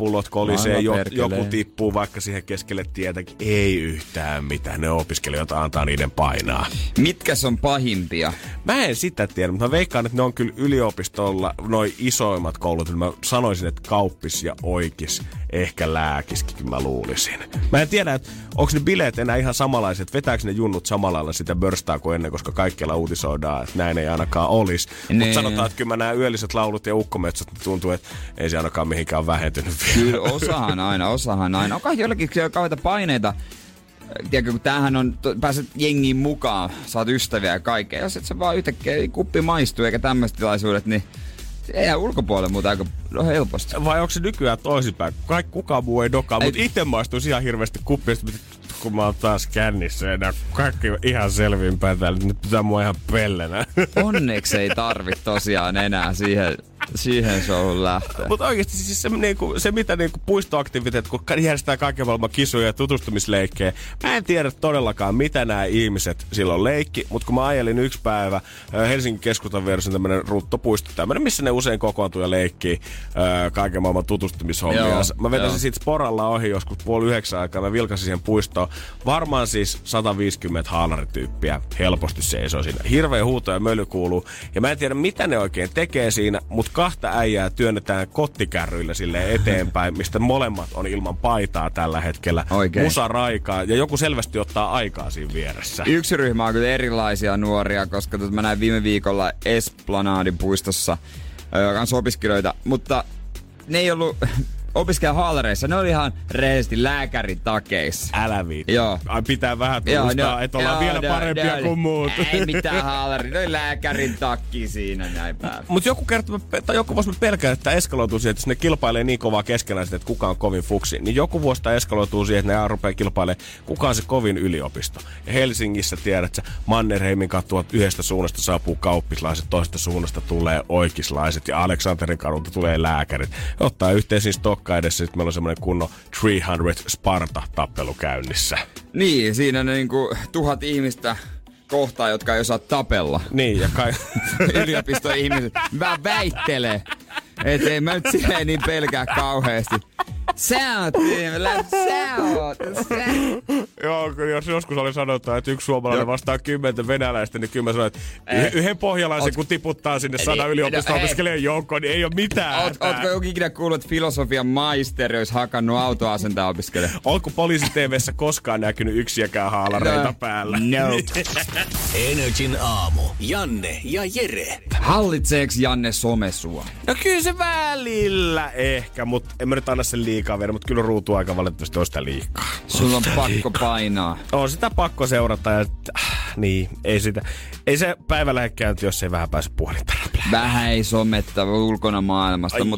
Kaljapullot kolisee,
Aivan
jo, joku tippuu vaikka siihen keskelle tietäkin. Ei yhtään mitään. Ne opiskelijat antaa niiden painaa.
Mitkäs on pahimpia?
Mä en sitä tiedä, mutta mä veikkaan, että ne on kyllä yliopistolla noin isoimmat koulut. Mä sanoisin, että kauppis ja oikis, ehkä lääkiskin mä luulisin. Mä en tiedä, että onko ne bileet enää ihan samanlaiset, vetääkö ne junnut samalla lailla sitä börstaa kuin ennen, koska kaikkialla uutisoidaan, että näin ei ainakaan olisi. Mutta
Niin.
sanotaan, että kyllä mä nämä yölliset laulut ja ukkometsot niin tuntuu, että ei se ainakaan mihinkään vähentynyt vielä.
Kyllä osahan aina, osahan aina. Onko jollakin kauheita paineita? Tiedätkö, kun tämähän on, pääset jengiin mukaan, saat ystäviä ja kaikkea. Jos et sä vaan yhtäkkiä ei kuppi maistuu eikä tämmöiset tilaisuudet, niin ei ulkopuolelle muuta aika no helposti.
Vai onko se nykyään toisinpäin? Kaikki kukaan muu ei dokaa, mutta itse maistuisi ihan hirveästi kuppista, kun mä oon taas kännissä ja nää kaikki ihan selvinpäin täällä. Nyt pitää mua ihan pellenä.
Onneksi ei tarvi tosiaan enää siihen, siihen showhun lähteä.
Mutta oikeasti siis se, niinku, se mitä niinku puistoaktiviteet, kun järjestetään kaiken maailman kisuja ja tutustumisleikkejä, mä en tiedä todellakaan, mitä nämä ihmiset silloin leikki, mutta kun mä ajelin yksi päivä Helsingin keskustan vieressä tämmönen ruttopuisto, tämmönen, missä ne usein kokoontuu ja leikkii kaiken maailman tutustumishommia.
Joo,
mä vetäisin siitä sporalla ohi joskus puoli yhdeksän aikaa, mä vilkasin siihen puistoon. Varmaan siis 150 haalarityyppiä helposti seisoo siinä. Hirveä huuto ja möly kuuluu. Ja mä en tiedä, mitä ne oikein tekee siinä, mutta kahta äijää työnnetään kottikärryillä sille eteenpäin, mistä molemmat on ilman paitaa tällä hetkellä.
Oikein.
Musa raikaa ja joku selvästi ottaa aikaa siinä vieressä.
Yksi ryhmä on kyllä erilaisia nuoria, koska tota mä näin viime viikolla Esplanadin puistossa kanssa opiskelijoita, mutta ne ei ollut opiskelijahaalareissa, ne oli ihan rehellisesti lääkärin takeissa.
Älä viitti.
Joo.
Ai pitää vähän tunnustaa, että ollaan vielä parempia kuin muut.
Ei mitään haalari, ne oli lääkärin takki siinä näin päällä.
Mutta joku kertoo, tai joku vuosi mä pelkään, että tämä eskaloituu siihen, että jos ne kilpailee niin kovaa keskenään, että kuka on kovin fuksi. Niin joku vuosi tämä eskaloituu siihen, että ne rupeaa kilpailemaan, kuka on se kovin yliopisto. Ja Helsingissä tiedät sä, Mannerheimin katua yhdestä suunnasta saapuu kauppislaiset, toisesta suunnasta tulee oikislaiset ja Aleksanterin kadulta tulee lääkärit. Ottaa yhteisiin blokkaa edessä. Sitten meillä on semmoinen kunnon 300 Sparta-tappelu käynnissä.
Niin, siinä ne niinku tuhat ihmistä kohtaa, jotka ei osaa tapella.
Niin, ja kai...
Yliopiston ihmiset. Mä väittelen. Et ei mä nyt silleen niin pelkää kauheasti. Sä oot tyhmälä, sä oot, sä.
Joo, kyllä jos joskus oli sanottu, että yksi suomalainen
Joo.
vastaa kymmentä venäläistä, niin kyllä mä sanoin, että
Ei.
yh- yhden pohjalaisen
Oot-
kun tiputtaa sinne
Niin,
sadan
no
yliopisto-opiskelijan joukkoon, niin ei ole mitään.
Oot, ootko joku ikinä kuullut, että filosofian maisteri olisi hakannut autoasentaa opiskelemaan?
Onko poliisi TVssä koskaan näkynyt yksiäkään haalareita
No.
päällä?
Nope.
Energin aamu. Janne ja Jere.
Hallitseeks Janne somesua?
No kyllä se välillä ehkä, mutta en mä nyt anna sen liikaa vielä, mutta kyllä ruutuaika valitettavasti on sitä liikaa.
Sulla on pakko painaa.
On sitä pakko seurata ja äh, niin, ei sitä, ei se päivä lähde käyntiin, jos ei vähän pääse räplää.
Vähän ei sometta ulkona maailmasta,
Ai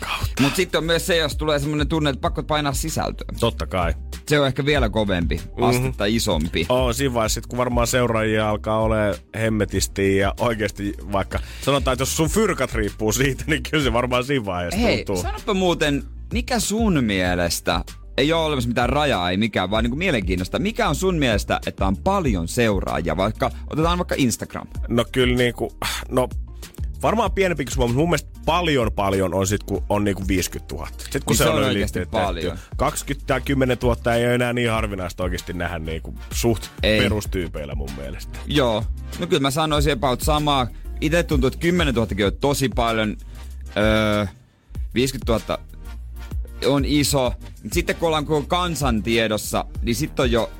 kautta.
mut sitten on myös se, jos tulee semmonen tunne, että pakko painaa sisältöä.
Totta kai.
Se on ehkä vielä kovempi, astetta isompi.
On siinä vaiheessa, sit kun varmaan seuraajia alkaa ole hemmetisti ja oikeasti vaikka sanotaan, että jos sun fyrkat riippuu siitä, niin kyllä se varmaan siinä vaiheessa
Hei,
tuntuu.
sanoppa muuten, mikä sun mielestä, ei ole olemassa mitään rajaa, ei mikään, vaan niin kuin mielenkiinnosta. Mikä on sun mielestä, että on paljon seuraajia, vaikka otetaan vaikka Instagram?
No kyllä niinku, no varmaan pienempi kuin mutta mun mielestä paljon paljon on sit, kun on niinku 50 000. Sitten kun
Niin
se,
se
on,
on
yli
paljon.
20 tai 10 000 ei ole enää niin harvinaista oikeasti nähdä niinku suht
Ei.
perustyypeillä mun mielestä.
Joo, no kyllä mä sanoisin about samaa. Itse tuntuu, että 10 000 on tosi paljon. Öö, 50 000 on iso. Sitten kun ollaan koko kansan tiedossa, niin sitten on jo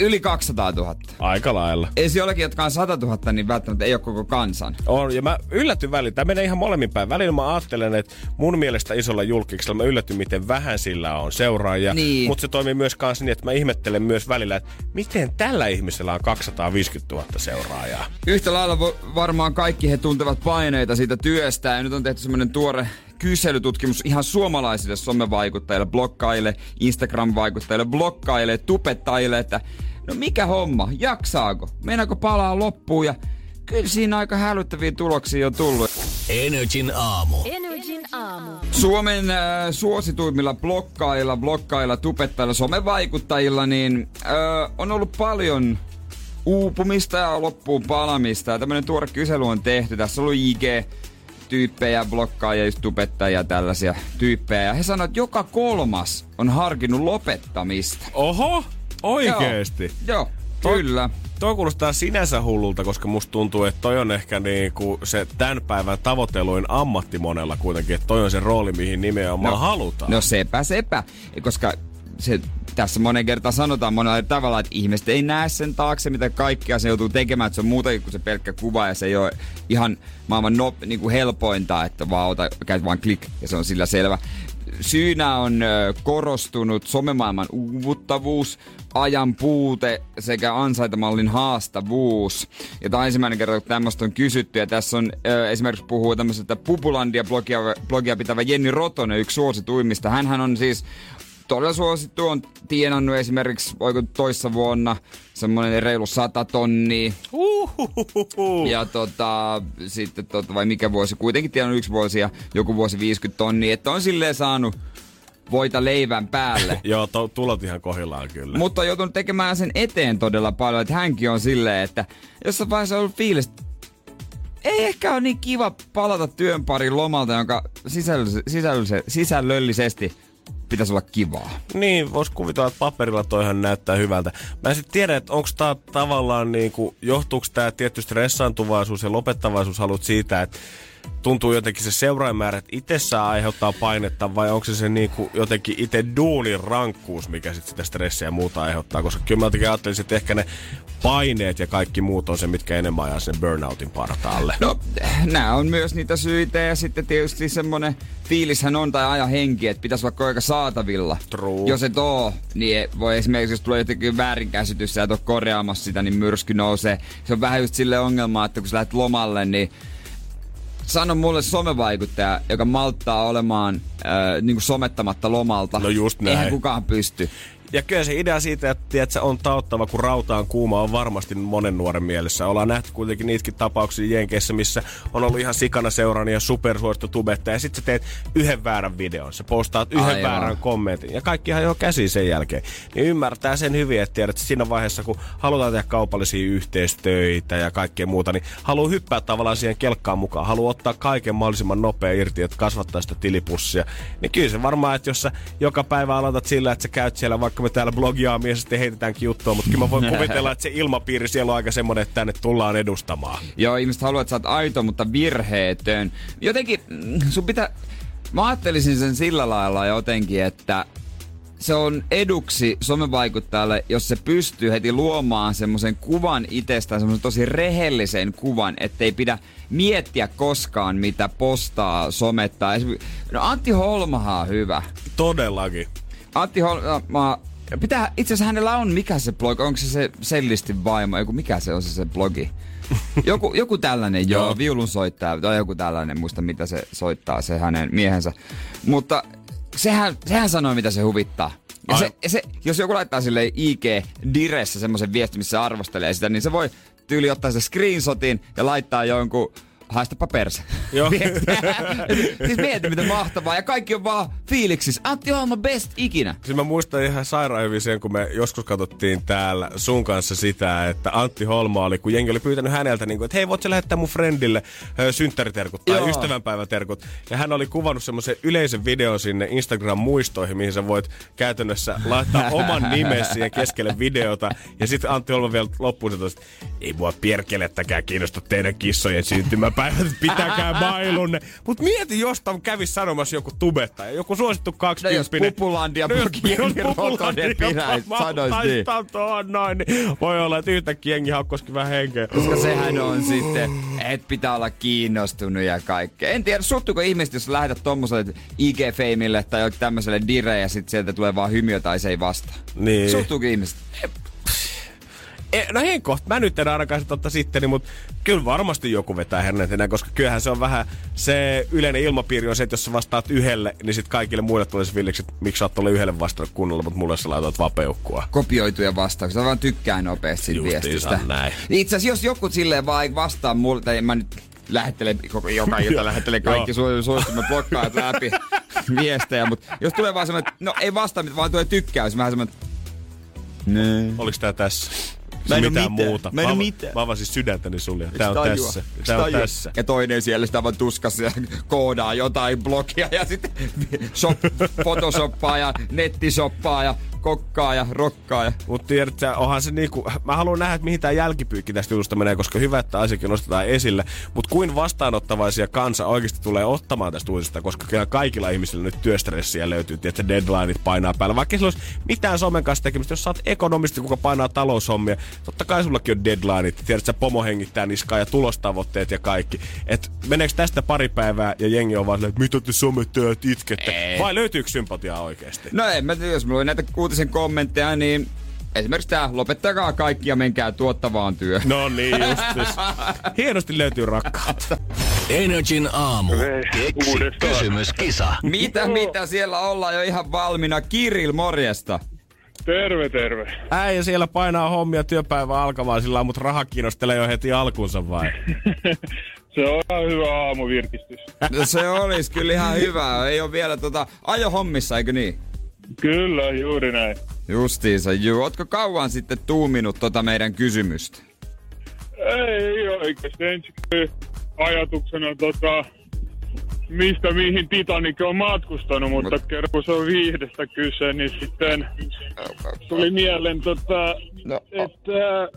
yli 200 000.
Aika lailla.
Edes jollakin, jotka on 100 000, niin välttämättä ei ole koko kansan.
On, ja mä yllätyn välillä. Tämä menee ihan molemmin päin. Välillä mä ajattelen, että mun mielestä isolla julkiksella mä yllätyn, miten vähän sillä on seuraajia.
Niin.
Mutta se toimii myös kans niin, että mä ihmettelen myös välillä, että miten tällä ihmisellä on 250 000 seuraajaa.
Yhtä lailla vo- varmaan kaikki he tuntevat paineita siitä työstä. Ja nyt on tehty semmoinen tuore kyselytutkimus ihan suomalaisille somevaikuttajille, blokkaille, Instagram-vaikuttajille, blokkaille, tupettajille, että no mikä homma, jaksaako, meinaako palaa loppuun ja kyllä siinä aika hälyttäviä tuloksia on tullut.
Energin aamu.
Energin aamu.
Suomen äh, suosituimmilla blokkailla, blokkailla, tupettajilla, somevaikuttajilla, niin äh, on ollut paljon uupumista ja loppuun palamista. Ja tämmönen tuore kysely on tehty. Tässä on ollut IG, tyyppejä, blokkaajia, just tubettajia, tällaisia tyyppejä. Ja he sanoivat, että joka kolmas on harkinnut lopettamista.
Oho, oikeesti.
Joo, joo kyllä.
Toi kuulostaa sinänsä hullulta, koska musta tuntuu, että toi on ehkä niinku se tämän päivän tavoiteluin ammatti monella kuitenkin, että toi on se rooli, mihin nimenomaan no, halutaan.
No sepä sepä, koska se, tässä monen kertaan sanotaan monella tavalla, että ihmiset ei näe sen taakse, mitä kaikkea se joutuu tekemään, että se on muutakin kuin se pelkkä kuva ja se ei ole ihan maailman no, niin kuin helpointa, että vaan ota, käyt vaan klik ja se on sillä selvä. Syynä on korostunut somemaailman uuvuttavuus, ajan puute sekä ansaitamallin haastavuus. Ja tämä on ensimmäinen kerta, kun tämmöistä on kysytty. Ja tässä on ö, esimerkiksi puhuu tämmöisestä Pupulandia-blogia blogia pitävä Jenni Rotonen, yksi suosituimmista. Hänhän on siis todella suosittu, on tienannut esimerkiksi, oiko toissa vuonna, semmoinen reilu 100 tonnia.
Uhuhuhu.
Ja tota, sitten tota, vai mikä vuosi, kuitenkin tienannut yksi vuosi ja joku vuosi 50 tonnia, että on silleen saanut voita leivän päälle.
Joo, to, tulot ihan kohillaan kyllä.
Mutta on joutunut tekemään sen eteen todella paljon, että hänkin on silleen, että jossain vaiheessa on ollut fiilis, ei ehkä ole niin kiva palata työn parin lomalta, jonka sisällöllisesti, sisällöllisesti, sisällöllisesti pitäisi olla kivaa.
Niin, vois kuvitella, että paperilla toihan näyttää hyvältä. Mä en sit tiedä, että onko tää tavallaan niinku, johtuuko tää tietty stressaantuvaisuus ja lopettavaisuus halut siitä, että tuntuu jotenkin se seuraajamäärät itsessään aiheuttaa painetta vai onko se se niinku jotenkin itse duunin rankkuus, mikä sit sitä stressiä ja muuta aiheuttaa, koska kyllä mä jotenkin ajattelisin, että ehkä ne paineet ja kaikki muut on se, mitkä enemmän ajaa sen burnoutin partaalle.
No, nämä on myös niitä syitä ja sitten tietysti semmonen fiilishän on tai aja henki, että pitäisi koko ajan saatavilla.
True.
Jos et oo, niin voi esimerkiksi, jos tulee jotenkin väärinkäsitys ja et ole korjaamassa sitä, niin myrsky nousee. Se on vähän just sille ongelma, että kun sä lähdet lomalle, niin sano mulle somevaikuttaja, joka malttaa olemaan äh, niin somettamatta lomalta.
No just näin.
Eihän kukaan pysty.
Ja kyllä se idea siitä, että tiedät, on tauttava, kun rauta on kuuma, on varmasti monen nuoren mielessä. Ollaan nähty kuitenkin niitäkin tapauksia Jenkeissä, missä on ollut ihan sikana seurani ja supersuosittu tubettaja. Ja sitten sä teet yhden väärän videon. Sä postaat yhden Aivan. väärän kommentin. Ja kaikkihan jo käsi sen jälkeen. Niin ymmärtää sen hyvin, että tiedät, että siinä vaiheessa, kun halutaan tehdä kaupallisia yhteistöitä ja kaikkea muuta, niin haluaa hyppää tavallaan siihen kelkkaan mukaan. Haluaa ottaa kaiken mahdollisimman nopea irti, että kasvattaa sitä tilipussia. Niin kyllä se varmaan, että jos sä joka päivä aloitat sillä, että sä käyt siellä, vaikka me täällä blogiaamme ja sitten heitetäänkin juttua, mutta kyllä mä voin kuvitella, että se ilmapiiri siellä on aika semmoinen, että tänne tullaan edustamaan.
Joo, ihmiset haluaa, että sä oot aito, mutta virheetön. Jotenkin mm, sun pitää... Mä ajattelisin sen sillä lailla jotenkin, että se on eduksi somevaikuttajalle, jos se pystyy heti luomaan semmoisen kuvan itsestään, semmoisen tosi rehellisen kuvan, ettei pidä miettiä koskaan, mitä postaa, somettaa. No Antti Holmahan on hyvä.
Todellakin.
Antti Holma, pitää, itse asiassa hänellä on, mikä se blogi, onko se se sellisti vaimo, joku, mikä se on se, se blogi? Joku, joku tällainen, joo, viulun soittaa, tai joku tällainen, muista mitä se soittaa, se hänen miehensä. Mutta sehän, sehän sanoo, mitä se huvittaa. Ja se, se, jos joku laittaa sille IG Diressä semmoisen viestin, missä se arvostelee sitä, niin se voi tyyli ottaa se screenshotin ja laittaa jonkun haistapa perse. Joo. siis mieti, miten mahtavaa. Ja kaikki on vaan fiiliksis. Antti Holma best ikinä.
Siis mä muistan ihan sairaan hyvin sen, kun me joskus katsottiin täällä sun kanssa sitä, että Antti Holma oli, kun jengi oli pyytänyt häneltä, niin kuin, että hei, voit sä lähettää mun friendille synttäriterkut tai Joo. ystävänpäiväterkut. Ja hän oli kuvannut semmoisen yleisen videon sinne Instagram-muistoihin, mihin sä voit käytännössä laittaa oman nimesi siihen keskelle videota. Ja sitten Antti Holma vielä loppuun että ei mua pierkelettäkään kiinnosta teidän kissojen syntymä päivät, pitäkää mailunne. Mut mieti, jos tam kävis sanomassa joku tubettaja, joku suosittu 20
no, jos Pupulandia no, jos Rotonen sanois niin.
Tuohon noin, niin voi olla, että yhtäkkiä jengi haukkoisikin vähän henkeä.
Koska sehän on sitten, että pitää olla kiinnostunut ja kaikkea. En tiedä, suuttuuko ihmiset, jos lähetät tommoselle IG-feimille tai tämmöiselle dire ja sitten sieltä tulee vaan hymiö tai se ei vastaa. Niin. Suuttuuko ihmiset?
E, no hei kohta, mä nyt en ainakaan totta sitten, mutta kyllä varmasti joku vetää hernetenä, koska kyllähän se on vähän se yleinen ilmapiiri on se, että jos sä vastaat yhdelle, niin sitten kaikille muille tulee se villiksi, että miksi sä oot tuolle yhdelle vastannut kunnolla, mutta mulle sä laitat vapeukkua.
Kopioituja vastauksia, vaan tykkään nopeasti viestistä.
näin.
Itse asiassa jos joku silleen vaan ei vastaa mulle, tai mä nyt lähettelen, joka ilta lähettelen kaikki suositumme blokkaat läpi viestejä, mutta jos tulee vaan semmoinen, no ei vastaa, vaan tulee tykkäys, vähän semmoinen,
Nee. Oliko tää tässä? Mä en mitään, mitään muuta. Mä en mä, mitään. Mä avasin sydäntäni sulle. Tää on tajua? tässä. Tää on tässä.
Ja toinen siellä sitä vaan tuskassa ja koodaa jotain blogia ja sitten shop, photoshoppaa ja nettisoppaa ja kokkaa ja rokkaa. Ja...
Mut tiedät onhan se niinku, mä haluan nähdä, että mihin tää jälkipyykki tästä jutusta menee, koska hyvä, että asiakin nostetaan esille. Mut kuin vastaanottavaisia kansa oikeasti tulee ottamaan tästä uudesta, koska kyllä kaikilla ihmisillä nyt työstressiä löytyy, että deadlineit painaa päällä. Vaikka sillä olisi mitään somen kanssa tekemistä, jos sä oot ekonomisti, kuka painaa taloushommia, totta kai sullakin on deadlineit. Tiedät, että pomo hengittää niskaa ja tulostavoitteet ja kaikki. Et meneekö tästä pari päivää ja jengi on vaan että mitä te somettajat itkette? Vai löytyykö sympatiaa oikeasti?
No en mä tiedä, jos mulla oli näitä uutisen kommentteja, niin Esimerkiksi tämä, lopettakaa kaikki ja menkää tuottavaan työhön.
No niin, just siis. Hienosti löytyy rakkautta.
Energin aamu. Keksi kisa.
Mitä, mitä siellä ollaan jo ihan valmiina? Kiril, morjesta.
Terve, terve.
Äijä siellä painaa hommia työpäivä alkamaan sillä mutta raha kiinnostelee jo heti alkunsa vai?
Se on ihan hyvä aamuvirkistys.
No se olisi kyllä ihan hyvä. Ei ole vielä tota ajo hommissa, eikö niin?
Kyllä, juuri näin.
Justiinsa, juu. Ootko kauan sitten tuuminut tota meidän kysymystä?
Ei oikeasti. Ensin ajatuksena tota, mistä mihin Titanic on matkustanut, mutta Mut... kerran kun se on viihdestä kyse, niin sitten tuli mieleen, tota, no. että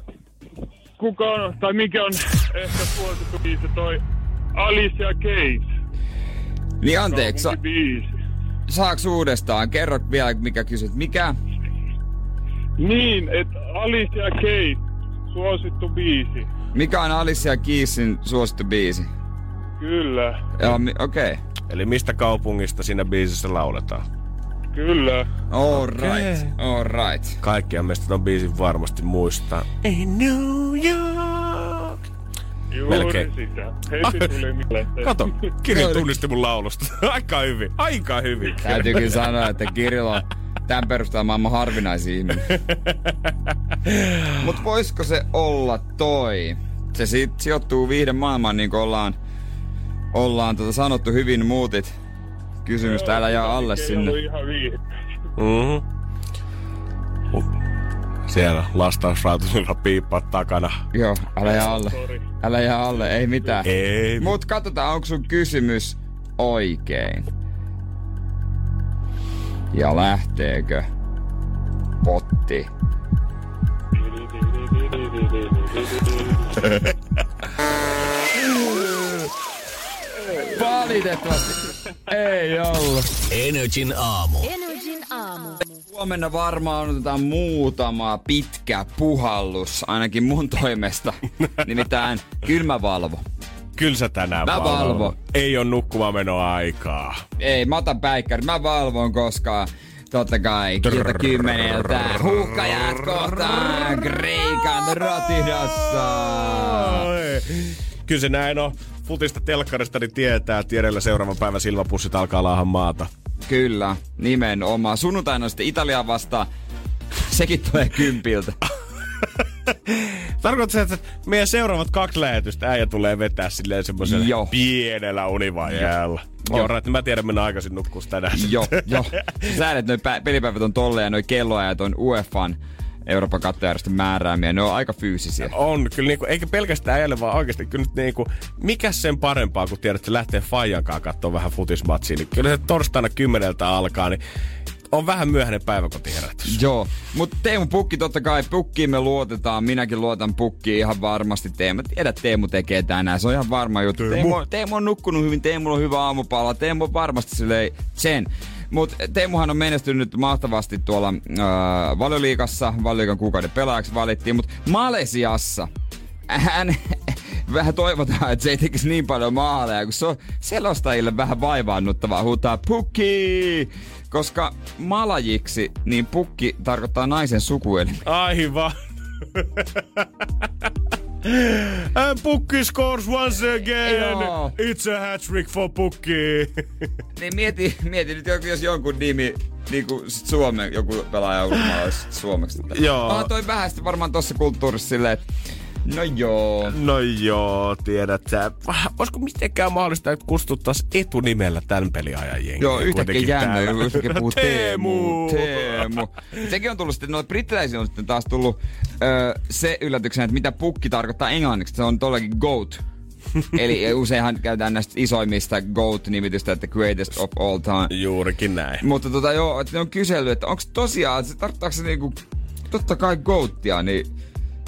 kuka on, tai mikä on ehkä suosittu biisi toi Alicia Keys.
Niin anteeksi. Saaks uudestaan? Kerro vielä, mikä kysyt. Mikä?
Niin, että Alicia Keys, suosittu biisi.
Mikä on Alicia Keysin suosittu biisi?
Kyllä.
Joo, mi- okei. Okay.
Eli mistä kaupungista siinä biisissä lauletaan?
Kyllä.
All right, okay. all right.
Kaikkia meistä ton biisin varmasti muistaa.
In New York.
Juuri Melkein. sitä. Heti tuli mieleen.
Kato, Kirjo tunnisti mun laulusta. Aika hyvin, aika hyvin.
Täytyykin sanoa, että Kirjo on Tämän perusteella maailman harvinaisin ihminen. Mut voisiko se olla toi? Se sit sijoittuu viiden maailmaan, niin kuin ollaan, ollaan tota sanottu hyvin muutit. Kysymys täällä jää alle sinne.
Mm-hmm. Siellä lastausrautasilla piippaat takana.
Joo, älä jää alle.
Sori.
Älä jää alle, ei mitään.
Ei.
Mut katsotaan, onko sun kysymys oikein. Ja lähteekö potti? Valitettavasti ei ollut.
Energin aamu.
Energin aamu.
Huomenna varmaan otetaan muutama pitkä puhallus, ainakin mun toimesta. Nimittäin kylmävalvo.
Kyllä sä tänään
Mä valvon.
Ei on nukkumaan-menoaikaa.
Ei, mä otan päikkäri. Mä valvon, koska totta kai kilta kymmeneltä huuhkajat kohtaan Kreikan Rotidassa.
Oi. Kyllä se näin on. Futista telkkarista niin tietää, että edellä seuraavan päivän silmäpussit alkaa laahan maata.
Kyllä, nimenomaan. Sunnuntaina on sitten Italia vastaan. Sekin tulee kympiltä.
Tarkoittaa se, että meidän seuraavat kaksi lähetystä äijä tulee vetää silleen semmoisella pienellä univajalla.
Joo.
Että mä tiedän, mennä aikaisin nukkuu tänään.
Joo, joo. Sä säädät noi pä- pelipäivät on tolleen ja noi kelloajat on UEFan Euroopan kattojärjestön määräämiä. Ne on aika fyysisiä.
On, kyllä niinku, eikä pelkästään äijälle, vaan oikeasti kyllä nyt niinku, mikä sen parempaa, kun tiedät, että lähtee Fajankaan katsoa vähän futismatsia, niin kyllä se torstaina kymmeneltä alkaa, niin on vähän myöhäinen päiväkotiherätys.
Joo, mutta Teemu Pukki totta kai, Pukkiin me luotetaan. Minäkin luotan Pukkiin ihan varmasti. Teemu, tiedät, Teemu tekee tänään. Se on ihan varma juttu.
Teemu.
Teemu, Teemu on nukkunut hyvin, Teemulla on hyvä aamupala. Teemu on varmasti silleen sen. Mutta Teemuhan on menestynyt mahtavasti tuolla äh, valioliikassa. Valioliikan kuukauden pelaajaksi valittiin. Mutta Malesiassa hän vähän toivotaan, että se ei tekisi niin paljon maaleja, kun se on selostajille vähän vaivaannuttavaa huutaa pukki! Koska malajiksi, niin pukki tarkoittaa naisen sukuelin.
Aivan. And Pukki scores once again.
Joo.
It's a hat trick for Pukki.
Niin mieti, mieti nyt, joku- jos jonkun nimi, niin kuin sit Suomen, joku pelaaja ulkomailla olisi suomeksi. tätä.
Joo.
Onhan toi vähän sitten varmaan tossa kulttuurissa silleen, että no joo.
No joo, tiedät sä. Olisiko mitenkään mahdollista, että kutsuttaisiin etunimellä tämän peliajan jengiä?
Joo, yhtäkkiä jännä, yhtäkkiä puhuu Teemu.
Teemu.
Sekin on tullut sitten, no brittiläisiin on sitten taas tullut ö, se yllätyksenä, että mitä pukki tarkoittaa englanniksi. Se on todellakin GOAT. Eli useinhan käytetään näistä isoimmista GOAT-nimitystä, että greatest of all time.
Juurikin näin.
Mutta tota joo, että ne on kysellyt, että onko tosiaan, se tarkoittaako se niinku, totta kai GOATia, niin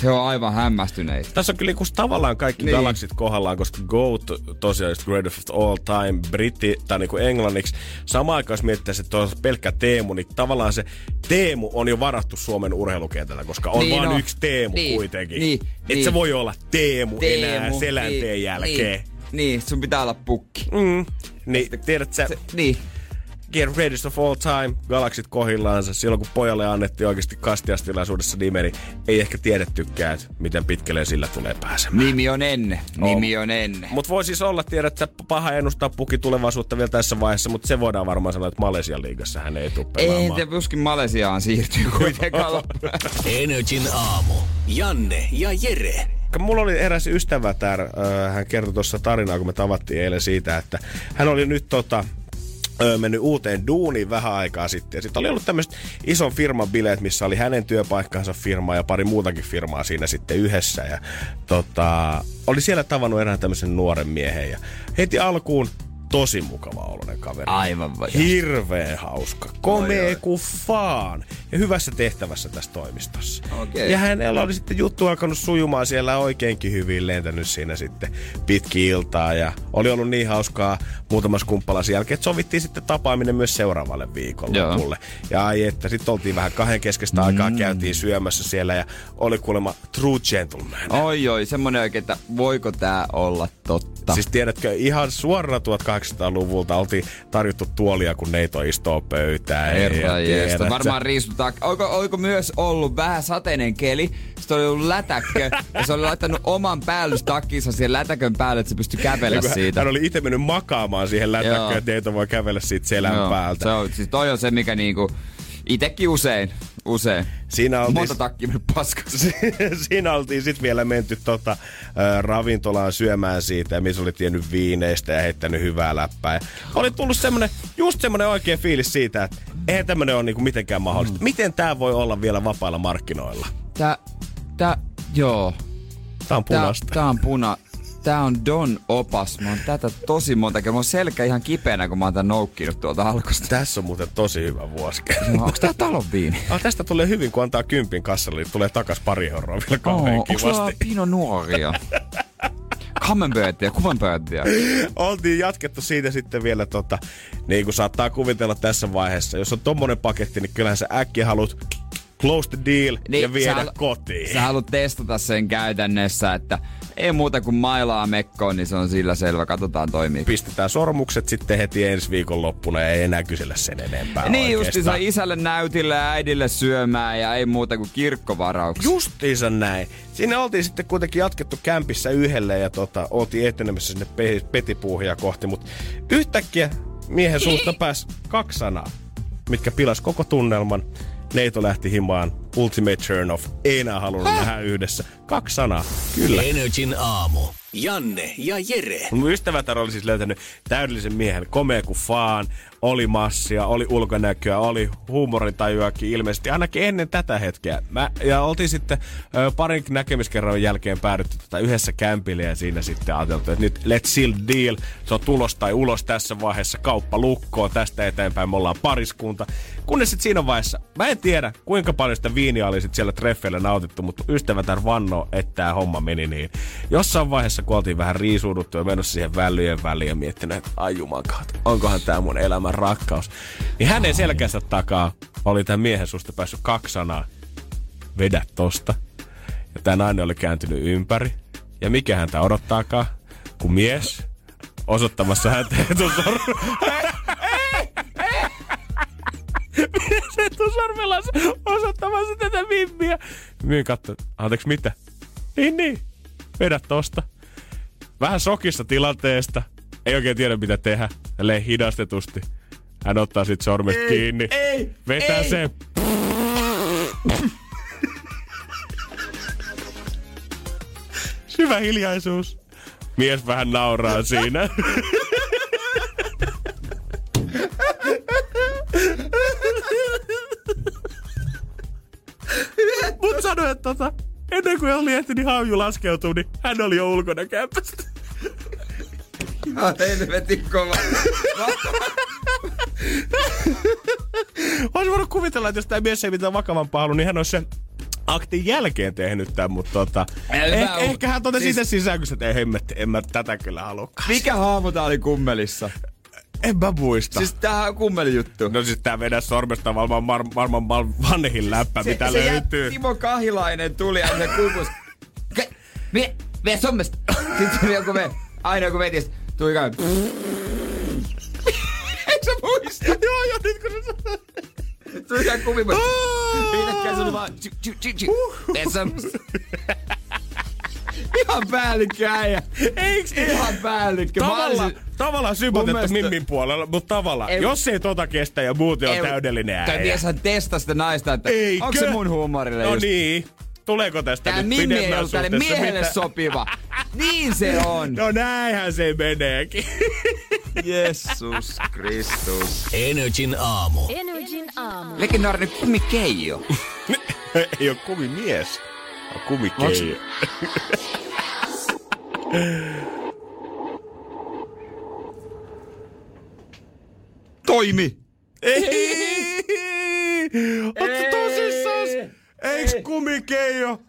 he on aivan hämmästyneitä.
Tässä on kyllä niinku tavallaan kaikki
Niin.
niin. galaksit kohdallaan, koska GOAT tosiaan just greatest of all time, britti tai niinku englanniksi. Samaan aikaan jos miettii, että on pelkkä Teemu, niin tavallaan se Teemu on jo varattu Suomen urheilukentällä, koska on
Niin
niin vain
on.
yksi Teemu
Niin,
kuitenkin.
niin,
Et
niin.
se voi olla Teemu, enää
Teemu,
selänteen
niin,
jälkeen.
Niin, niin, sun pitää olla pukki.
Mm. Niin, tiedät sä,
Se, niin.
Get Greatest of All Time, galaksit kohillaansa. Silloin kun pojalle annettiin oikeasti kastiastilaisuudessa nime, niin ei ehkä tiedettykään, että miten pitkälle sillä tulee pääsemään.
Nimi on ennen. Nimi on ennen.
Mutta voi siis olla, tiedät, että paha ennustaa puki tulevaisuutta vielä tässä vaiheessa, mutta se voidaan varmaan sanoa, että Malesian liigassa hän ei tule
Ei,
pelaamaan.
te tuskin Malesiaan siirtyy kuitenkaan.
Energin aamu. Janne ja Jere.
Mulla oli eräs ystävä täällä, äh, hän kertoi tuossa tarinaa, kun me tavattiin eilen siitä, että hän oli nyt tota, ö, mennyt uuteen duuniin vähän aikaa sitten. Ja sitten oli ollut tämmöiset ison firman bileet, missä oli hänen työpaikkansa firma ja pari muutakin firmaa siinä sitten yhdessä. Ja tota, oli siellä tavannut erään tämmöisen nuoren miehen ja heti alkuun tosi mukava oloinen kaveri.
Aivan vai.
Hirveän hauska. Komea
oi.
kuin faan. Ja hyvässä tehtävässä tässä toimistossa.
Okei.
Ja hänellä oli sitten juttu alkanut sujumaan siellä oikeinkin hyvin, lentänyt siinä sitten pitki iltaa. Ja oli ollut niin hauskaa muutamassa kumppalassa jälkeen, että sovittiin sitten tapaaminen myös seuraavalle viikonlopulle. Ja ai että, sitten oltiin vähän kahden keskeistä aikaa, käytiin syömässä siellä ja oli kuulemma true gentleman.
Oi oi, semmonen oikein, että voiko tää olla totta?
Siis tiedätkö, ihan suorana 1800-luvulta oltiin tarjottu tuolia, kun neito istoo pöytään.
Herra
Ja
jeestä. Varmaan riistutaan. Oliko, oliko myös ollut vähän sateinen keli? Sitten oli ollut lätäkkö. ja se oli laittanut oman päällystakkinsa siihen lätäkön päälle, että se pystyi kävellä siitä.
Hän oli itse mennyt makaamaan siihen
Joo.
lätäkköön, että neito voi kävellä siitä selän
Joo,
päältä.
Se on, siis toi on se, mikä niinku Itekin usein, usein.
Siinä oltiin,
Monta takkia mennyt paskaksi.
siinä oltiin sitten vielä menty tota, äh, ravintolaan syömään siitä, missä oli tiennyt viineistä ja heittänyt hyvää läppää. Ja oli tullut semmonen, just semmonen oikea fiilis siitä, että eihän tämmönen ole niinku mitenkään mahdollista. Mm. Miten tää voi olla vielä vapailla markkinoilla?
Tää, tää, joo.
Tää on
Tää,
punaista.
tää on puna. Tää on Don Opas. Mä oon tätä tosi monta kertaa. Mä oon selkä ihan kipeänä, kun mä oon tän noukkinut tuolta alkosta.
Tässä on muuten tosi hyvä vuosi.
No, onks tää talon viini?
Ah, tästä tulee hyvin, kun antaa kympin kassalle, niin tulee takas pari euroa vielä kauhean
sulla
kivasti.
Pino Nuoria? Kammenböötiä, kuvanböötiä.
Oltiin jatkettu siitä sitten vielä, tota, niin kuin saattaa kuvitella tässä vaiheessa. Jos on tommonen paketti, niin kyllähän sä äkkiä haluat close the deal niin, ja viedä
halu-
kotiin.
Sä haluat testata sen käytännössä, että ei muuta kuin mailaa mekkoon, niin se on sillä selvä. Katsotaan toimii.
Pistetään sormukset sitten heti ensi viikon loppuna ja ei enää kysellä sen enempää
Niin justi
oikeastaan.
isälle näytille ja äidille syömään ja ei muuta kuin kirkkovarauksia.
Justiinsa näin. Siinä oltiin sitten kuitenkin jatkettu kämpissä yhdelle ja tota, oltiin etenemässä sinne pe- petipuuhia kohti, mutta yhtäkkiä miehen suusta pääsi kaksi sanaa, mitkä pilas koko tunnelman. Neito lähti himaan. Ultimate turn off. Ei enää halunnut nähdä yhdessä. Kaksi sanaa. Kyllä.
Energin aamu. Janne ja Jere.
Mun ystävätär oli siis löytänyt täydellisen miehen. Komea kuin faan, oli massia, oli ulkonäköä, oli huumorintajuakin ilmeisesti, ainakin ennen tätä hetkeä. Mä, ja oltiin sitten ö, parin näkemiskerran jälkeen päädytty tota yhdessä kämpille ja siinä sitten ajateltu, että nyt let's seal deal. Se on tulos tai ulos tässä vaiheessa, kauppa lukkoon, tästä eteenpäin me ollaan pariskunta. Kunnes sitten siinä vaiheessa, mä en tiedä kuinka paljon sitä viiniä oli sit siellä treffeillä nautittu, mutta ystävätär vannoo, että tämä homma meni niin. Jossain vaiheessa, kun oltiin vähän riisuuduttu ja menossa siihen välyjen väliin ja miettinyt, että ai jumakaat, onkohan tämä mun elämän rakkaus. Niin hänen selkänsä takaa oli tämän miehen susta päässyt kaksi sanaa. Vedä tosta. Ja tämä nainen oli kääntynyt ympäri. Ja mikä häntä odottaakaan, kun mies osoittamassa häntä etusormen. Mies etusormellansa osoittamassa tätä mimmiä. Myyn katso, anteeksi mitä? Niin, niin. Vedä tosta. Vähän sokissa tilanteesta. Ei oikein tiedä mitä tehdä. Tälleen hidastetusti. Hän ottaa sit sormet ei, kiinni.
ei,
Vetää
ei.
sen. Syvä hiljaisuus. Mies vähän nauraa siinä. Mut sanoi, että tota, ennen kuin oli ehtinyt haaju laskeutua, niin hän oli jo ulkona kämpästä.
Ihan helvetin kova.
Olisi voinut kuvitella, että jos tämä mies ei mitään vakavampaa halunnut, niin hän olisi sen aktin jälkeen tehnyt tämän, mutta tota, eh, ehkä hän totesi
Siis-
itse sisään, kun se, että ei hemmetti, en mä tätä kyllä halukaan.
Mikä haamu tää oli kummelissa?
En mä muista.
Siis tää on kummeli juttu.
No siis tää vedä sormesta varmaan, mar, varmaan mar, vanhin läppä, mitä
se
löytyy.
Timo Kahilainen tuli ja se kukus. Vie, vie sommesta. Sitten joku me, aina joku veti, sit tuli kai. Eikö sä muista?
joo, joo, nyt kun se
Tuli kai kumimus. Yhtäkkiä se oli vaan tju, tju, tju, tju. Vie sommesta. Ihan päällikkö äijä.
Eiks?
Ihan päällikkö.
Tavallaan,
olisin-
tavallaan sympatettu
mielestä-
Mimmin puolella, mutta tavallaan,
Ei-
jos ei tota kestä ja muuten on
Ei,
täydellinen
Toi
äijä.
mieshän testasi sitä naista, että
Eikö?
onko se mun huumorille
No
just
niin. Tuleeko tästä
Tää
nyt
Mimmi ei ollut tälle
suhteessa
miehelle
mitään?
sopiva. Niin se on.
No näinhän se meneekin.
Jeesus Kristus.
Energin aamu.
Energin aamu.
Legendaarinen kumikeijo.
ei ole kumimies, on kumikeijo.
Toimi.
Ei! Ootko tosissaan? Eiks kumikeijo?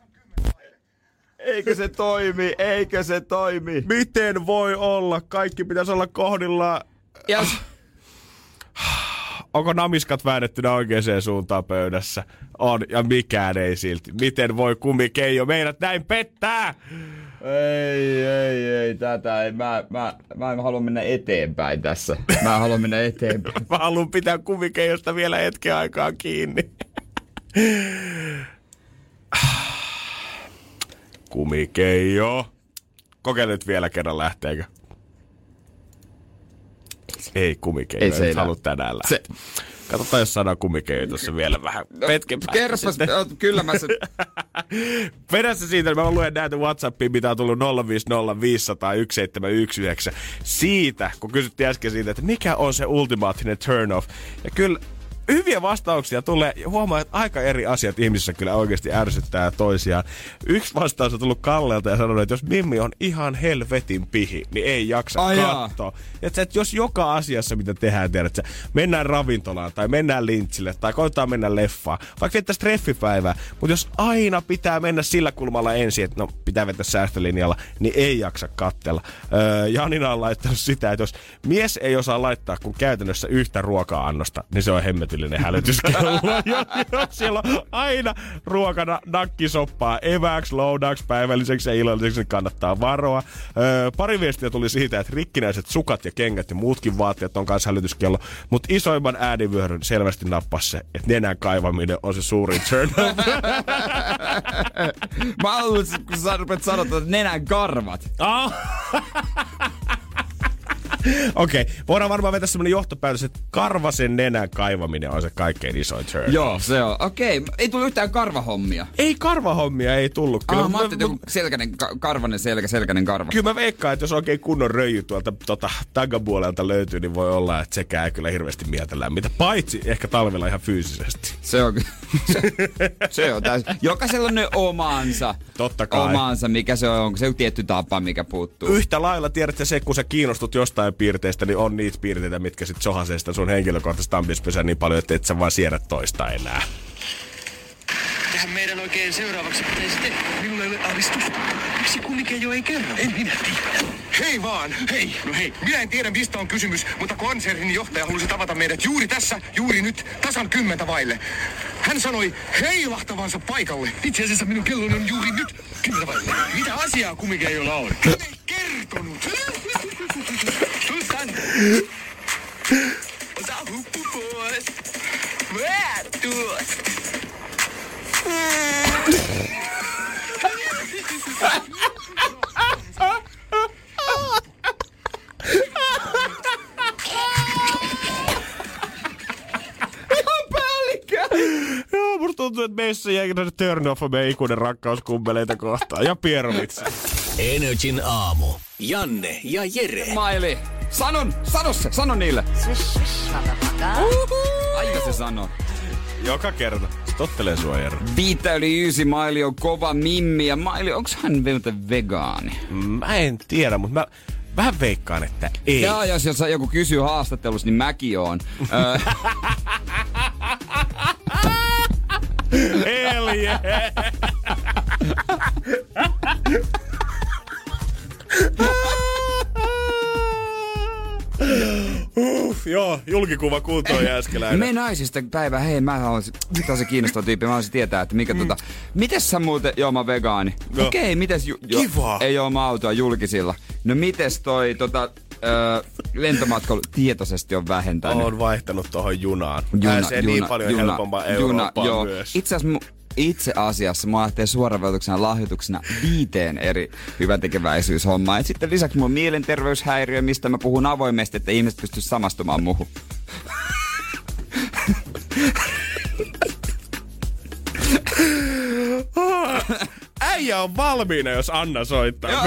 Eikö se toimi? Eikö se toimi?
Miten voi olla? Kaikki pitäisi olla kohdillaan.
Ja
Onko namiskat väännettynä oikeaan suuntaan pöydässä? On, ja mikään ei silti. Miten voi kumikeijo meidät näin pettää?
Ei, ei, ei, tätä ei. Mä, mä, mä en halua mennä eteenpäin tässä. Mä haluan mennä eteenpäin.
Mä haluan pitää kumikeijosta vielä hetken aikaa kiinni. Kumikeijo. Kokeile nyt vielä kerran lähteekö? Ei kumikeijo,
Ei
ei
se enää.
halua tänään lähteä.
Se,
Katsotaan, jos saadaan kumikeja tuossa vielä vähän päästä.
Kerropas, oot, kyllä mä sen...
Perässä siitä, niin mä luen näitä Whatsappia, mitä on tullut 050501719. Siitä, kun kysyttiin äsken siitä, että mikä on se ultimaattinen turn off. Ja kyllä hyviä vastauksia tulee. Ja Huomaa, että aika eri asiat ihmisissä kyllä oikeasti ärsyttää toisiaan. Yksi vastaus on tullut Kallelta ja sanonut, että jos Mimmi on ihan helvetin pihi, niin ei jaksa
Ai
katsoa. Että, että jos joka asiassa, mitä tehdään, tiedät, sä, mennään ravintolaan tai mennään lintsille tai koetaan mennä leffaan, vaikka viettäisiin treffipäivää, mutta jos aina pitää mennä sillä kulmalla ensin, että no pitää vetää säästölinjalla, niin ei jaksa kattella. Öö, Janina on laittanut sitä, että jos mies ei osaa laittaa kuin käytännössä yhtä ruoka-annosta, niin se on hemmetillinen hälytyskello. jos, jos siellä on aina ruokana nakkisoppaa eväksi, lounaaksi, päivälliseksi ja illalliseksi, niin kannattaa varoa. Öö, pari viestiä tuli siitä, että rikkinäiset sukat ja kengät ja muutkin vaatteet on kanssa hälytyskello, mutta isoimman äänivyöryn selvästi nappasi se, että nenän kaivaminen on se suurin turn.
Mä haluan, kun sä rupeat sanoa, että nenän karvat.
Okei, okay. voidaan varmaan vetää semmonen johtopäätös, että karvasen nenän kaivaminen on se kaikkein isoin turn.
Joo, se on. Okei, okay. ei tullut yhtään karvahommia.
Ei karvahommia, ei tullut.
Ah, mä ajattelin, että selkänen, ka- karvanen selkä, selkänen karva.
Kyllä mä veikkaan, että jos oikein kunnon röijy tuolta tota, tagapuolelta löytyy, niin voi olla, että sekään kyllä hirveästi mieltä lämmitä. Paitsi ehkä talvella ihan fyysisesti.
Se on, se, se on täys. Jokaisella on ne omansa.
Totta kai.
Omansa, mikä se on. Onko se joku tietty tapa, mikä puuttuu?
Yhtä lailla tiedätte se, kun sä kiinnostut jostain piirteistä, niin on niitä piirteitä, mitkä sit sohasee sitä sun henkilökohtaista ambispesää niin paljon, että et sä vaan siedä toista enää.
Mitähän meidän oikein seuraavaksi pitäisi tehdä? Minulla ei ole aavistusta. Miksi kumike ei kerro? En minä tiedä. Hei vaan! Hei! No hei, minä en tiedä mistä on kysymys, mutta konsernin johtaja halusi tavata meidät juuri tässä, juuri nyt, tasan kymmentä vaille. Hän sanoi heilahtavansa paikalle. Itse asiassa minun kelloni on juuri nyt kymmentä vaille. Mitä asiaa kumikeijolla on? Hän ei kertonut. Tule tänne. Ota huppu pois. Mä tuot.
Joo, musta tuntuu, että meissä jäi turn off meidän ikuinen rakkauskumpeleita kohtaan. Ja Pierovitsa.
Energin aamu. Janne ja Jere.
Maili, sanon, sano se, sano niille. Aina se sanoo.
Joka kerta. Se tottelee sua, Jere.
Viittä yli ysi, Maili on kova mimmi ja Maili, onks hän vielä vegaani?
Mä en tiedä, mutta mä vähän veikkaan, että ei.
Ja jos, jos joku kysyy haastattelussa, niin mäkin oon. Ö,
Hell yeah. joo, julkikuva kuntoon Jääskeläinen.
Me naisista päivä, hei mä haluaisin, se kiinnostava tyyppi, mä haluaisin tietää, että mikä mm. tota, mites sä muuten, joo mä vegaani.
Joo.
Okei, okay, mites, ju, jo,
Kiva.
ei oo mä autoa julkisilla. No mites toi tota, ö, lentomatkailu tietoisesti on vähentänyt.
On vaihtanut tuohon junaan. Pääsee niin paljon helpompaa Eurooppaan
joo.
myös.
Itse asiassa, itse asiassa mä ajattelin suoravelotuksena lahjoituksena viiteen eri hyväntekeväisyyshommaa. Et sitten lisäksi on mielenterveyshäiriö, mistä mä puhun avoimesti, että ihmiset pystyisivät samastumaan muuhun.
Äijä on valmiina, jos Anna soittaa.
Joo,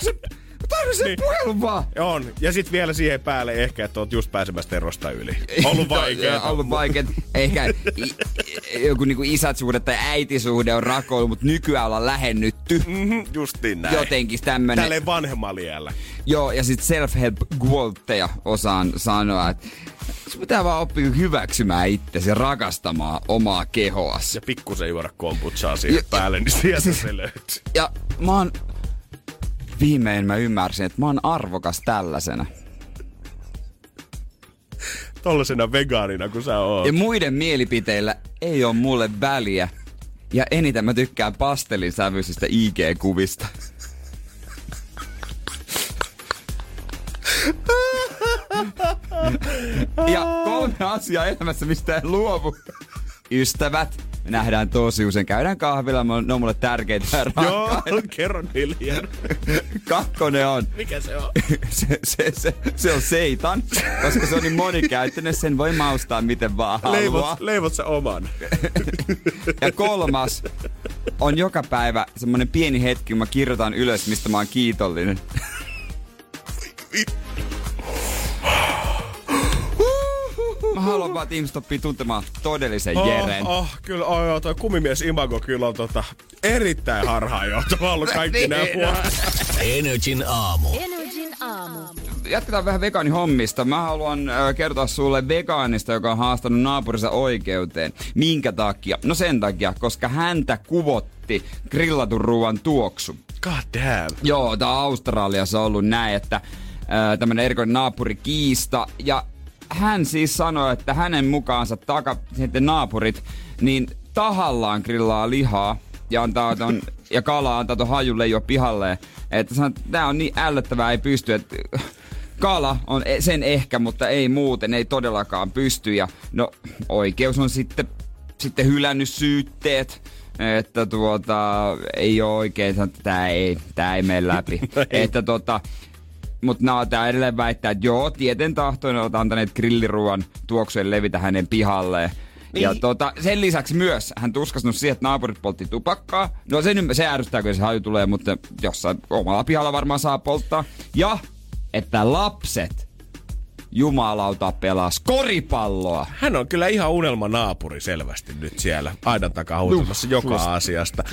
se- sen
Niin.
puhelun vaan.
On. Ja sitten vielä siihen päälle ehkä, että oot just pääsemässä erosta yli. Ollut vaikea.
Joo, Ollut vaikea. Ehkä i- joku niinku isätsuhde tai äitisuhde on rakoilu, mutta nykyään ollaan lähennytty.
Mhm, Justiin näin.
Jotenkin tämmönen.
Tälleen vanhemmalla iällä.
Joo, ja sit self-help quoteja osaan sanoa, että sun pitää vaan oppia hyväksymään itsesi ja rakastamaan omaa kehoas.
Ja pikkusen juoda kombuchaa siihen
Ja-
päälle, niin sieltä
siis-
se löytyy.
Ja mä oon, viimein mä ymmärsin, että mä oon arvokas tällaisena.
Tollasena vegaanina kuin sä oot.
Ja muiden mielipiteillä ei ole mulle väliä. Ja eniten mä tykkään pastelin sävyisistä IG-kuvista. ja kolme asiaa elämässä, mistä en luovu. Ystävät, Me nähdään tosi usein. Käydään kahvilla, ne on mulle tärkeitä ja
Joo, kerro hiljaa.
Kakkonen on.
Mikä se on?
se, se, se, se, on seitan, koska se on niin monikäyttöinen, sen voi maustaa miten vaan haluaa.
Leivot, leivot sä oman.
Ja kolmas on joka päivä semmonen pieni hetki, kun mä kirjoitan ylös, mistä mä oon kiitollinen. Vaan, että ihmiset oppii tuntemaan todellisen Jeren.
Oh, oh, kyllä, oh, joo, toi kumimies Imago kyllä on tota, erittäin harhaanjohtava ollut kaikki nämä vuodet.
Energin aamu.
Energin aamu.
Jatketaan vähän vegaanihommista. Mä haluan äh, kertoa sulle vegaanista, joka on haastanut naapurinsa oikeuteen. Minkä takia? No sen takia, koska häntä kuvotti grillatun ruoan tuoksu.
God damn.
Joo, tää on Australiassa ollut näin, että äh, tämmönen erikoinen naapurikiista. Ja hän siis sanoi, että hänen mukaansa taka, sitten naapurit, niin tahallaan grillaa lihaa ja antaa ton, ja kalaa antaa ton hajun leijua pihalle. Että sanoo, että tää on niin ällöttävää, ei pysty, että kala on e- sen ehkä, mutta ei muuten, ei todellakaan pysty. Ja no, oikeus on sitten, sitten hylännyt syytteet että tuota, ei ole oikein, että tämä ei, tää ei mene läpi. että tota, mutta tää edelleen väittää, että joo, tieten tahtoin olet antaneet grilliruuan tuoksujen levitä hänen pihalleen. Niin. Ja tota, sen lisäksi myös hän tuskastunut siihen, että naapurit poltti tupakkaa. No se, se ärsyttää, kun se haju tulee, mutta jossain omalla pihalla varmaan saa polttaa. Ja että lapset jumalauta pelas koripalloa.
Hän on kyllä ihan unelma naapuri selvästi nyt siellä aidan takaa huutamassa joka
suosta.
asiasta.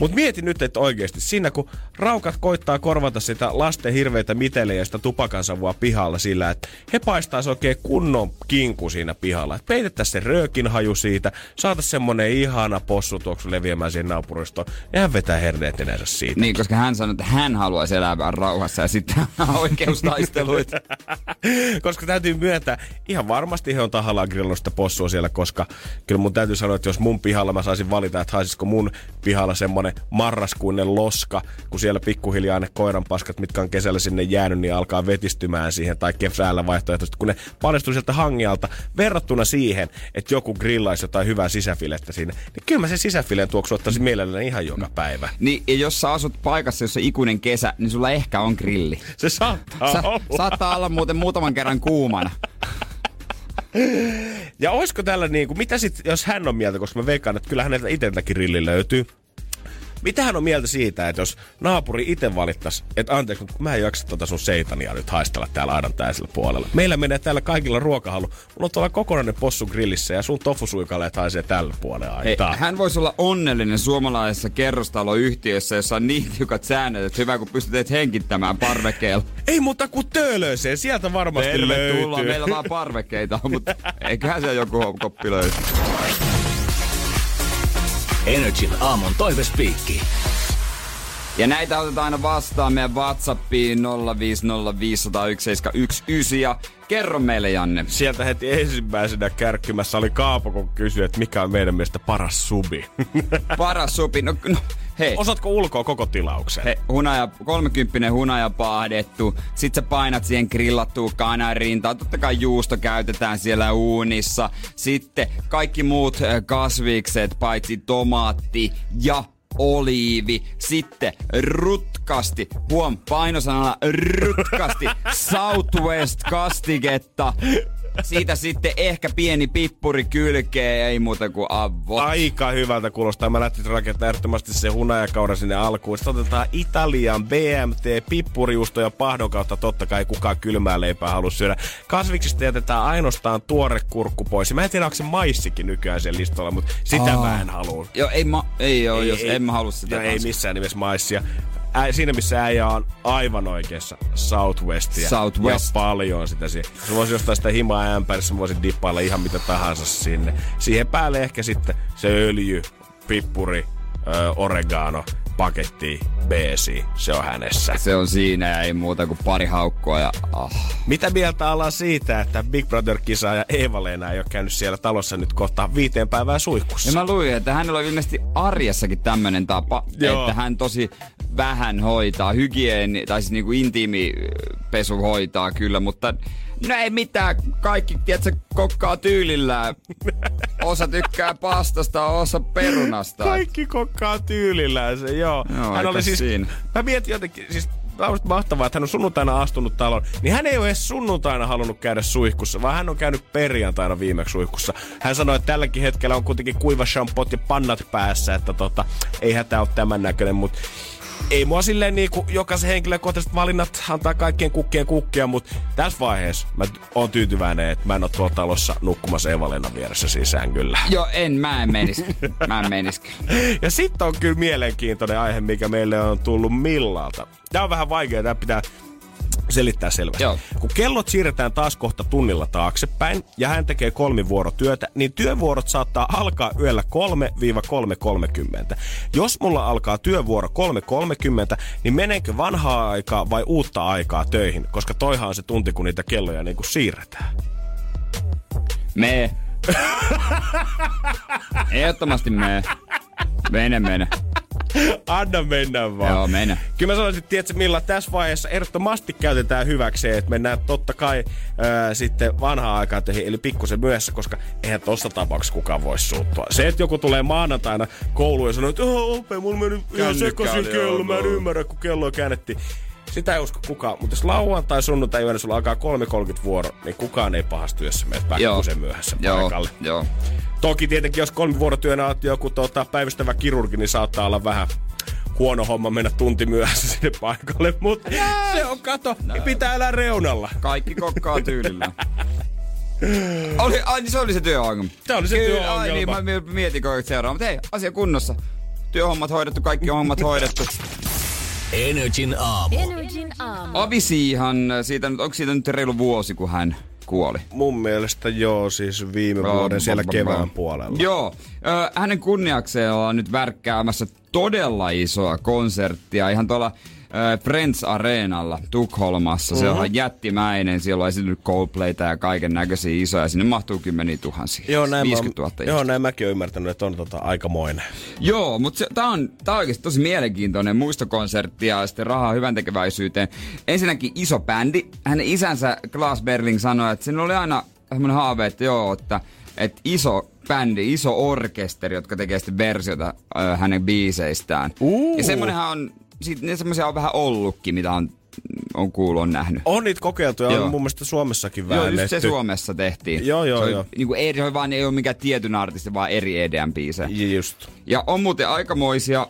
Mutta mieti nyt, että oikeasti siinä kun raukat koittaa korvata sitä lasten hirveitä miteliä ja sitä tupakansavua pihalla sillä, että he paistaisi oikein kunnon kinku siinä pihalla. Että peitettäisiin se röökin haju siitä, saataisiin semmonen ihana possutuoksu leviämään siihen naapuristoon ja hän vetää herneet nenänsä siitä.
Niin, koska hän sanoi, että hän haluaisi elää rauhassa ja sitten oikeustaisteluita.
koska täytyy myöntää, ihan varmasti he on tahallaan grillannut sitä possua siellä, koska kyllä mun täytyy sanoa, että jos mun pihalla mä saisin valita, että haisisiko mun pihalla semmonen marraskuinen loska, kun siellä pikkuhiljaa ne koiran paskat, mitkä on kesällä sinne jäänyt, niin alkaa vetistymään siihen, tai keväällä vaihtoehtoisesti, kun ne paljastuu sieltä hangialta, verrattuna siihen, että joku grillaisi jotain hyvää sisäfilettä siinä, niin kyllä mä sen sisäfileen tuoksu ottaisin mielelläni ihan joka päivä.
Niin, ja jos sä asut paikassa, jossa ikuinen kesä, niin sulla ehkä on grilli.
Se saattaa
Sa-
olla.
saattaa olla muuten muutaman kerran kuumana.
Ja olisiko tällä niin kuin, mitä sit, jos hän on mieltä, koska mä veikkaan, että kyllä häneltä itseltäkin rilli löytyy. Mitä hän on mieltä siitä, että jos naapuri itse valittaisi, että anteeksi, mutta kun mä en jaksa tota sun seitania nyt haistella täällä aidan täisellä puolella. Meillä menee täällä kaikilla ruokahalu. Mulla on tuolla kokonainen possu grillissä ja sun tofusuikaleet haisee tällä puolella
Hei, hän voisi olla onnellinen suomalaisessa kerrostaloyhtiössä, jossa on niin tiukat säännöt, että hyvä kun pystyt henkittämään parvekkeella.
Ei muuta kuin töölöiseen, sieltä varmasti
Tervetuloa,
löytyy.
meillä vaan parvekkeita on, mutta eiköhän se joku koppi löydy.
Energin aamun toivespiikki.
Ja näitä otetaan aina vastaan meidän Whatsappiin 050501719 ja kerro meille Janne.
Sieltä heti ensimmäisenä kärkkymässä oli Kaapo, kun kysyi, että mikä on meidän mielestä paras subi.
Paras supi, no, no hei.
Osaatko ulkoa koko tilauksen?
He, hunaja, 30 hunaja paahdettu, sit sä painat siihen grillattua kanarintaan, totta kai juusto käytetään siellä uunissa, sitten kaikki muut ö, kasvikset, paitsi tomaatti ja oliivi, sitten rutkasti, huom, painosanalla rutkasti, Southwest kastiketta, siitä sitten ehkä pieni pippuri kylkeen, ei muuta kuin avot.
Aika hyvältä kuulostaa. Mä lähtin rakentamaan ehdottomasti se hunajakaura sinne alkuun. Sitten otetaan Italian BMT, pippurijuusto ja pahdon kautta. Totta kai kukaan kylmää leipää halua syödä. Kasviksista jätetään ainoastaan tuore kurkku pois. Ja mä en tiedä, onko se maissikin nykyään siellä listalla, mutta sitä
Aa.
mä en halua.
Joo, ei, ma- ei oo, jos en mä halua sitä.
Ja ei missään nimessä maissia. Ä, siinä missä äijä on aivan oikeassa Southwestia.
Southwest.
Ja paljon sitä siihen. Se voisi jostain sitä himaa ämpärissä, voisin dippailla ihan mitä tahansa sinne. Siihen päälle ehkä sitten se öljy, pippuri, ö, oregano, paketti, beesi. Se on hänessä.
Se on siinä ja ei muuta kuin pari haukkua ja ah.
Mitä mieltä ollaan siitä, että Big Brother-kisaaja Eeva-Leena ei ole käynyt siellä talossa nyt kohta viiteen päivää suihkussa?
Ja mä luin, että hänellä on ilmeisesti arjessakin tämmönen tapa,
Joo.
että hän tosi vähän hoitaa, hygieni, tai siis niinku intiimi pesu hoitaa kyllä, mutta No ei mitään, kaikki, tiedätkö, kokkaa tyylillään. Osa tykkää pastasta, osa perunasta.
Kaikki kokkaa tyylillään se, joo.
Joo,
hän oli siis,
siinä.
mä mietin jotenkin, siis on mahtavaa, että hän on sunnuntaina astunut talon, niin hän ei ole edes sunnuntaina halunnut käydä suihkussa, vaan hän on käynyt perjantaina viimeksi suihkussa. Hän sanoi, että tälläkin hetkellä on kuitenkin kuiva shampoo ja pannat päässä, että tota, ei hätä ole tämän näköinen, mutta ei mua silleen niinku jokaisen henkilökohtaiset valinnat antaa kaikkien kukkien kukkia, mutta tässä vaiheessa mä oon tyytyväinen, että mä en ole tuolla talossa nukkumassa Evalena vieressä sisään kyllä.
Joo, en, mä en menis. Mä en menis.
Ja sitten on kyllä mielenkiintoinen aihe, mikä meille on tullut Millalta. Tämä on vähän vaikea, tämä pitää selittää selvästi.
Joo.
Kun kellot siirretään taas kohta tunnilla taaksepäin ja hän tekee kolmivuorotyötä, niin työvuorot saattaa alkaa yöllä 3-3.30. Jos mulla alkaa työvuoro 3.30, niin menenkö vanhaa aikaa vai uutta aikaa töihin? Koska toihan on se tunti, kun niitä kelloja niin kuin siirretään.
Mee. Ehdottomasti mee. Mene, mene.
Anna mennä vaan.
Joo, mene.
Kyllä mä sanoisin, että tiedätkö, millä tässä vaiheessa ehdottomasti käytetään hyväkseen, että mennään totta kai ää, sitten vanhaan aikaan töihin, eli pikkusen myöhässä, koska eihän tossa tapauksessa kukaan voi suuttua. Se, että joku tulee maanantaina kouluun ja sanoo, että oh, ope, mulla meni ihan sekaisin kello, mä en ymmärrä, kun kello käännettiin. Sitä ei usko kukaan, mutta jos lauantai, sunnuntai yönä sulla alkaa 3.30 vuoro, niin kukaan ei pahassa työssä mene pikkusen myöhässä
Joo,
paikalle.
joo.
Toki tietenkin, jos kolmi vuorotyönä olet joku tota, päivystävä kirurgi, niin saattaa olla vähän huono homma mennä tunti myöhässä sinne paikalle, mutta se on kato, niin pitää elää reunalla.
Kaikki kokkaa tyylillä. Oli, ai, niin se oli se työongelma.
Se oli se
Kyllä,
työongelma.
Ai niin, mä mi- mietin ajan seuraava. Mutta hei, asia kunnossa. Työhommat hoidettu, kaikki hommat hoidettu.
Energin aamu.
Energin aamu.
Avisiihan, siitä, nyt- onko siitä nyt reilu vuosi, kun hän kuoli?
Mun mielestä joo, siis viime vuoden siellä kevään puolella.
Joo, ö, hänen kunniakseen ollaan nyt värkkäämässä todella isoa konserttia ihan tuolla ö, Friends Areenalla Tukholmassa. Se on jättimäinen, siellä on esiintynyt Coldplayta ja kaiken näköisiä isoja. Sinne mahtuu kymmeniä tuhansia.
Joo, näin,
50 000
mä, joo, näin mäkin oon ymmärtänyt, että on tota aikamoinen.
Joo, mutta tää on, tää on oikeasti tosi mielenkiintoinen muistokonsertti ja sitten rahaa hyvän tekeväisyyteen. Ensinnäkin iso bändi. Hänen isänsä Klaas Berling sanoi, että siinä oli aina semmoinen haave, että joo, että, että iso bändi, iso orkesteri, jotka tekee sitten versiota ö, hänen biiseistään.
Uh.
Ja semmoinenhan on, sit, ne semmoisia on vähän ollutkin, mitä on, on kuullut, on nähnyt.
On niitä kokeiltu ja
Joo.
on mun mielestä Suomessakin
Joo, just se Suomessa tehtiin.
Joo, joo,
se oli,
joo.
Niinku eri, se vaan, ei ole mikään tietyn artisti, vaan eri EDM biisejä.
Just.
Ja on muuten aikamoisia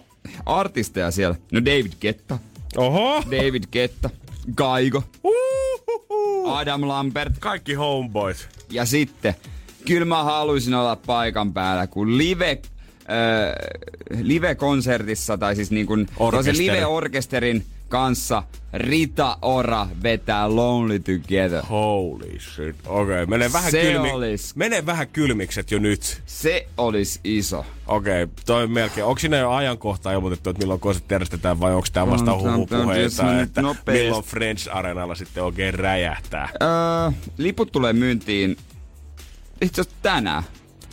artisteja siellä. No David Ketta,
Oho!
David Ketta, Kaigo,
Uhuhu.
Adam Lambert
Kaikki homeboys.
ja sitten kyllä mä haluaisin olla paikan päällä, kun live, äh, live-konsertissa tai siis niin kuin
Orkesteri.
live-orkesterin kanssa Rita Ora vetää Lonely Together.
Holy shit. Okei, okay. mene vähän
Se
kylmi...
olis-
Mene vähän kylmikset jo nyt.
Se olisi iso.
Okei, okay, toi on melkein. Onko siinä jo ajankohta ilmoitettu, että milloin konsertti järjestetään vai onko tämä vasta
on
huhupuheita, että
nopeasti.
milloin French Arenalla sitten oikein räjähtää?
Öö, liput tulee myyntiin itse asiassa tänään.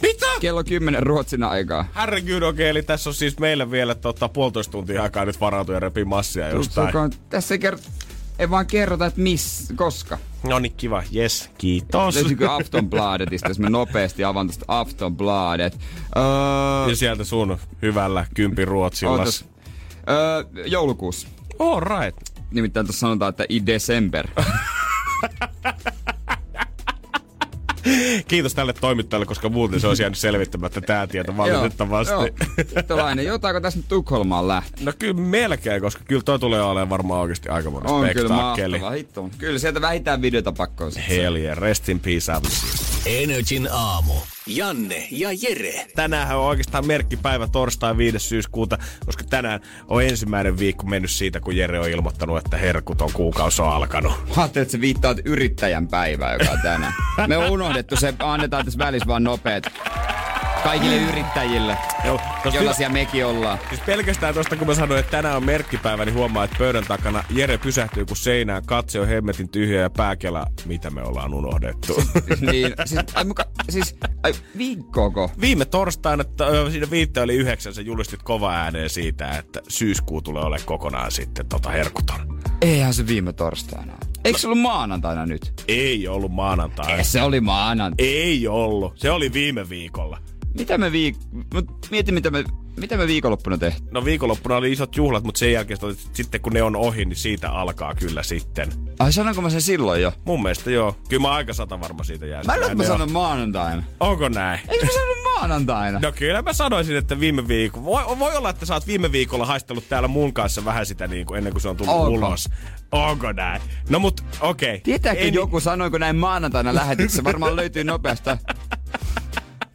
Mitä?
Kello 10 Ruotsin aikaa.
Herregud, okei, okay, eli tässä on siis meillä vielä tota, puolitoista tuntia aikaa nyt varautua ja repii massia jostain.
Tässä ei, kerro, ei vaan kerrota, että miss, koska.
No niin, kiva. Yes, kiitos.
Löytyykö Aftonbladetista, jos mä nopeasti avaan tästä Aftonbladet. Öö,
Ja sieltä sun hyvällä kympiruotsilla.
ootas. öö, joulukuussa.
All right.
Nimittäin tuossa sanotaan, että i December.
Kiitos tälle toimittajalle, koska muuten se olisi jäänyt selvittämättä tää tieto valitettavasti.
Joo, Hittolainen, jotaako tässä nyt Tukholmaan lähtee?
No kyllä melkein, koska kyllä toi tulee olemaan varmaan oikeasti aika monen
On kyllä mahtava hitto. Kyllä sieltä vähintään videota pakkoon.
Hell yeah, rest in peace.
Energin aamu. Janne ja Jere.
Tänään on oikeastaan merkkipäivä torstai 5. syyskuuta, koska tänään on ensimmäinen viikko mennyt siitä, kun Jere on ilmoittanut, että herkut on kuukausi on alkanut.
Mä ajattelin, että sä viittaat yrittäjän päivää, joka on tänään. Me on unohdettu se, annetaan tässä välissä vaan nopeet. Kaikille yrittäjille,
Joo,
jollaisia mekin ollaan.
Siis pelkästään tosta, kun mä sanoin, että tänään on merkkipäivä, niin huomaa, että pöydän takana Jere pysähtyy kuin seinään, katse on hemmetin tyhjä ja pääkela, mitä me ollaan unohdettu.
niin, siis, ai, muka, siis ai, viikkoako?
Viime torstaina, ö, siinä viitte oli yhdeksän, sä julistit kova ääneen siitä, että syyskuu tulee olemaan kokonaan sitten tota herkuton.
Eihän se viime torstaina. Eikö se ollut maanantaina nyt?
Ei ollut maanantaina.
Se oli maanantaina.
Ei ollut. Se oli viime viikolla.
Mitä me viik... Mieti, mitä me, mitä me viikonloppuna tehtiin.
No viikonloppuna oli isot juhlat, mutta sen jälkeen sitten kun ne on ohi, niin siitä alkaa kyllä sitten.
Ai sanonko mä sen silloin jo?
Mun mielestä joo. Kyllä mä aika sata varma siitä jää.
Mä en mä sanon maanantaina.
Onko näin?
Eikö mä sanon maanantaina?
No kyllä mä sanoisin, että viime viikolla. Voi, voi olla, että sä oot viime viikolla haistellut täällä mun kanssa vähän sitä niin kuin ennen kuin se on tullut
Onko?
ulos. Onko näin? No mut okei. Okay.
Tietääkö
Ei-
joku, sanoiko näin maanantaina lähetyksessä? Varmaan löytyy nopeasta.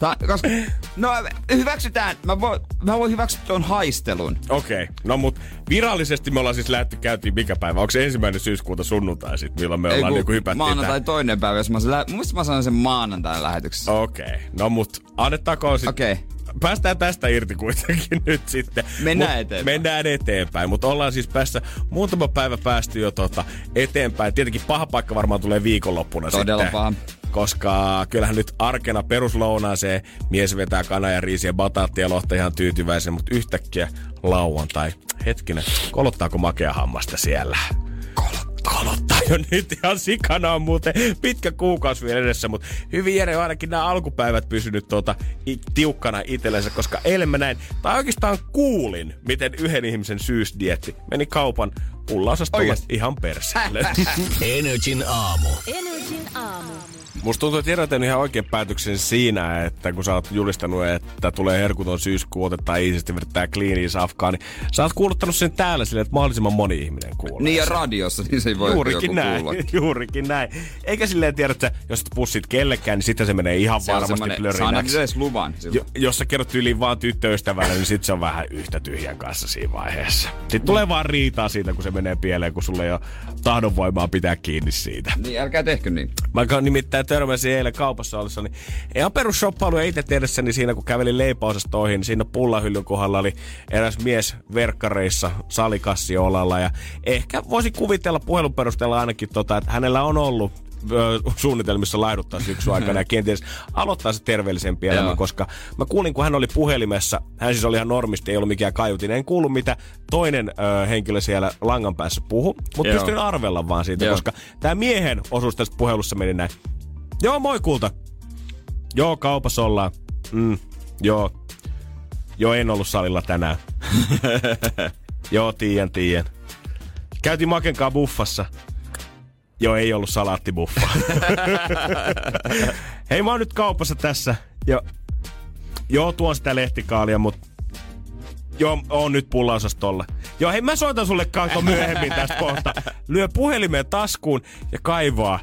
Ta, koska, no hyväksytään, mä voin, mä voin hyväksyä tuon haistelun.
Okei, okay. no mut virallisesti me ollaan siis lähty käyntiin mikä päivä? Onko se ensimmäinen syyskuuta sunnuntai sit, milloin me ollaan
kun
niinku hypättiin
maanantai
tähän?
toinen päivä, jos mä, sen lä- mä sanoin sen maanantain lähetyksessä.
Okei, okay. no mut annettakoon sit...
Okei. Okay.
Päästään tästä irti kuitenkin nyt sitten.
Mennään
Mut
eteenpäin.
Mennään eteenpäin, mutta ollaan siis päässä muutama päivä päästy jo tota eteenpäin. Tietenkin paha paikka varmaan tulee viikonloppuna
Todella
sitten.
paha.
Koska kyllähän nyt arkena peruslounaaseen mies vetää kana ja riisiä, bataattia, lohta ihan tyytyväisen, mutta yhtäkkiä lauantai. Hetkinen, kolottaako makea hammasta siellä? kolottaa jo nyt ihan sikana on muuten pitkä kuukausi vielä edessä, mutta hyvin Jere on ainakin nämä alkupäivät pysynyt tuota, i- tiukkana itsellensä, koska eilen mä näin, tai oikeastaan kuulin, miten yhden ihmisen syysdietti meni kaupan pullaosastolle ihan perseelle.
Energin aamu.
Energin aamu.
Musta tuntuu, että Jere on ihan oikein päätöksen siinä, että kun sä oot julistanut, että tulee herkuton syyskuu, otetaan iisisti, vedetään kliiniä safkaa, niin sä oot kuuluttanut sen täällä silleen, että mahdollisimman moni ihminen kuulee.
Niin ja radiossa, niin se ei voi
Juurikin
joku
näin,
kuulla.
juurikin näin. Eikä silleen tiedä, että jos et pussit kellekään, niin sitten se menee ihan
Se
varmasti plörinäksi.
edes luvan.
Jo, jos sä kerrot yli vaan tyttöystävälle, niin sit se on vähän yhtä tyhjän kanssa siinä vaiheessa. Sitten tulee vaan riitaa siitä, kun se menee pieleen, kun sulle ei ole tahdonvoimaa pitää kiinni siitä.
Niin, älkää tehkö niin.
Mä nimittäin törmäsin eilen kaupassa ollessa, niin ihan perusshoppailuja itse tehdessäni siinä, kun kävelin leipäosastoihin, niin siinä pullahyllyn kohdalla oli eräs mies verkkareissa salikassi olalla. Ja ehkä voisi kuvitella puhelun perusteella ainakin, tota, että hänellä on ollut suunnitelmissa laiduttaa syksyn aikana ja kenties aloittaa se terveellisempi elämä, koska mä kuulin, kun hän oli puhelimessa, hän siis oli ihan normisti, ei ollut mikään kaiutin, en kuullut mitä toinen ö, henkilö siellä langan päässä puhu, mutta
Joo.
pystyn arvella vaan siitä,
Joo.
koska tämä miehen osuus tästä puhelussa meni näin. Joo, moi kulta. Joo, kaupassa ollaan. Mm, joo. Joo, en ollut salilla tänään. joo, tiedän, tiedän. Käytiin Makenkaa buffassa. Joo, ei ollut salaattibuffa. Hei, mä oon nyt kaupassa tässä. Jo, joo, tuon sitä lehtikaalia, mutta Joo, on nyt pullaosastolla. Joo, hei mä soitan sulle kanto myöhemmin tästä kohta. Lyö puhelimeen taskuun ja kaivaa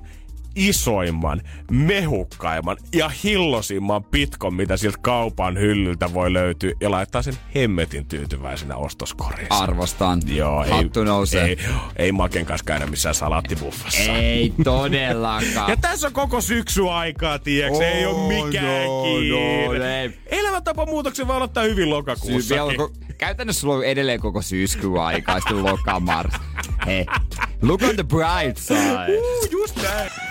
isoimman, mehukkaimman ja hillosimman pitkon, mitä siltä kaupan hyllyltä voi löytyä, ja laittaa sen hemmetin tyytyväisenä ostoskoriinsa.
Arvostan.
Joo, ei,
Hattu nousee.
Ei, ei maken kanssa käydä missään salaattibuffassa.
Ei todellakaan.
Ja tässä on koko syksy aikaa, tiiäks? ei
Oo,
ole mikään
no,
kiire.
no, ei.
Elämäntapamuutoksen voi aloittaa hyvin
Syy,
lokakuussa.
ko- käytännössä sulla on edelleen koko syyskuun aikaa, sitten lokamars. Hei, look on the bright side.
Just näin.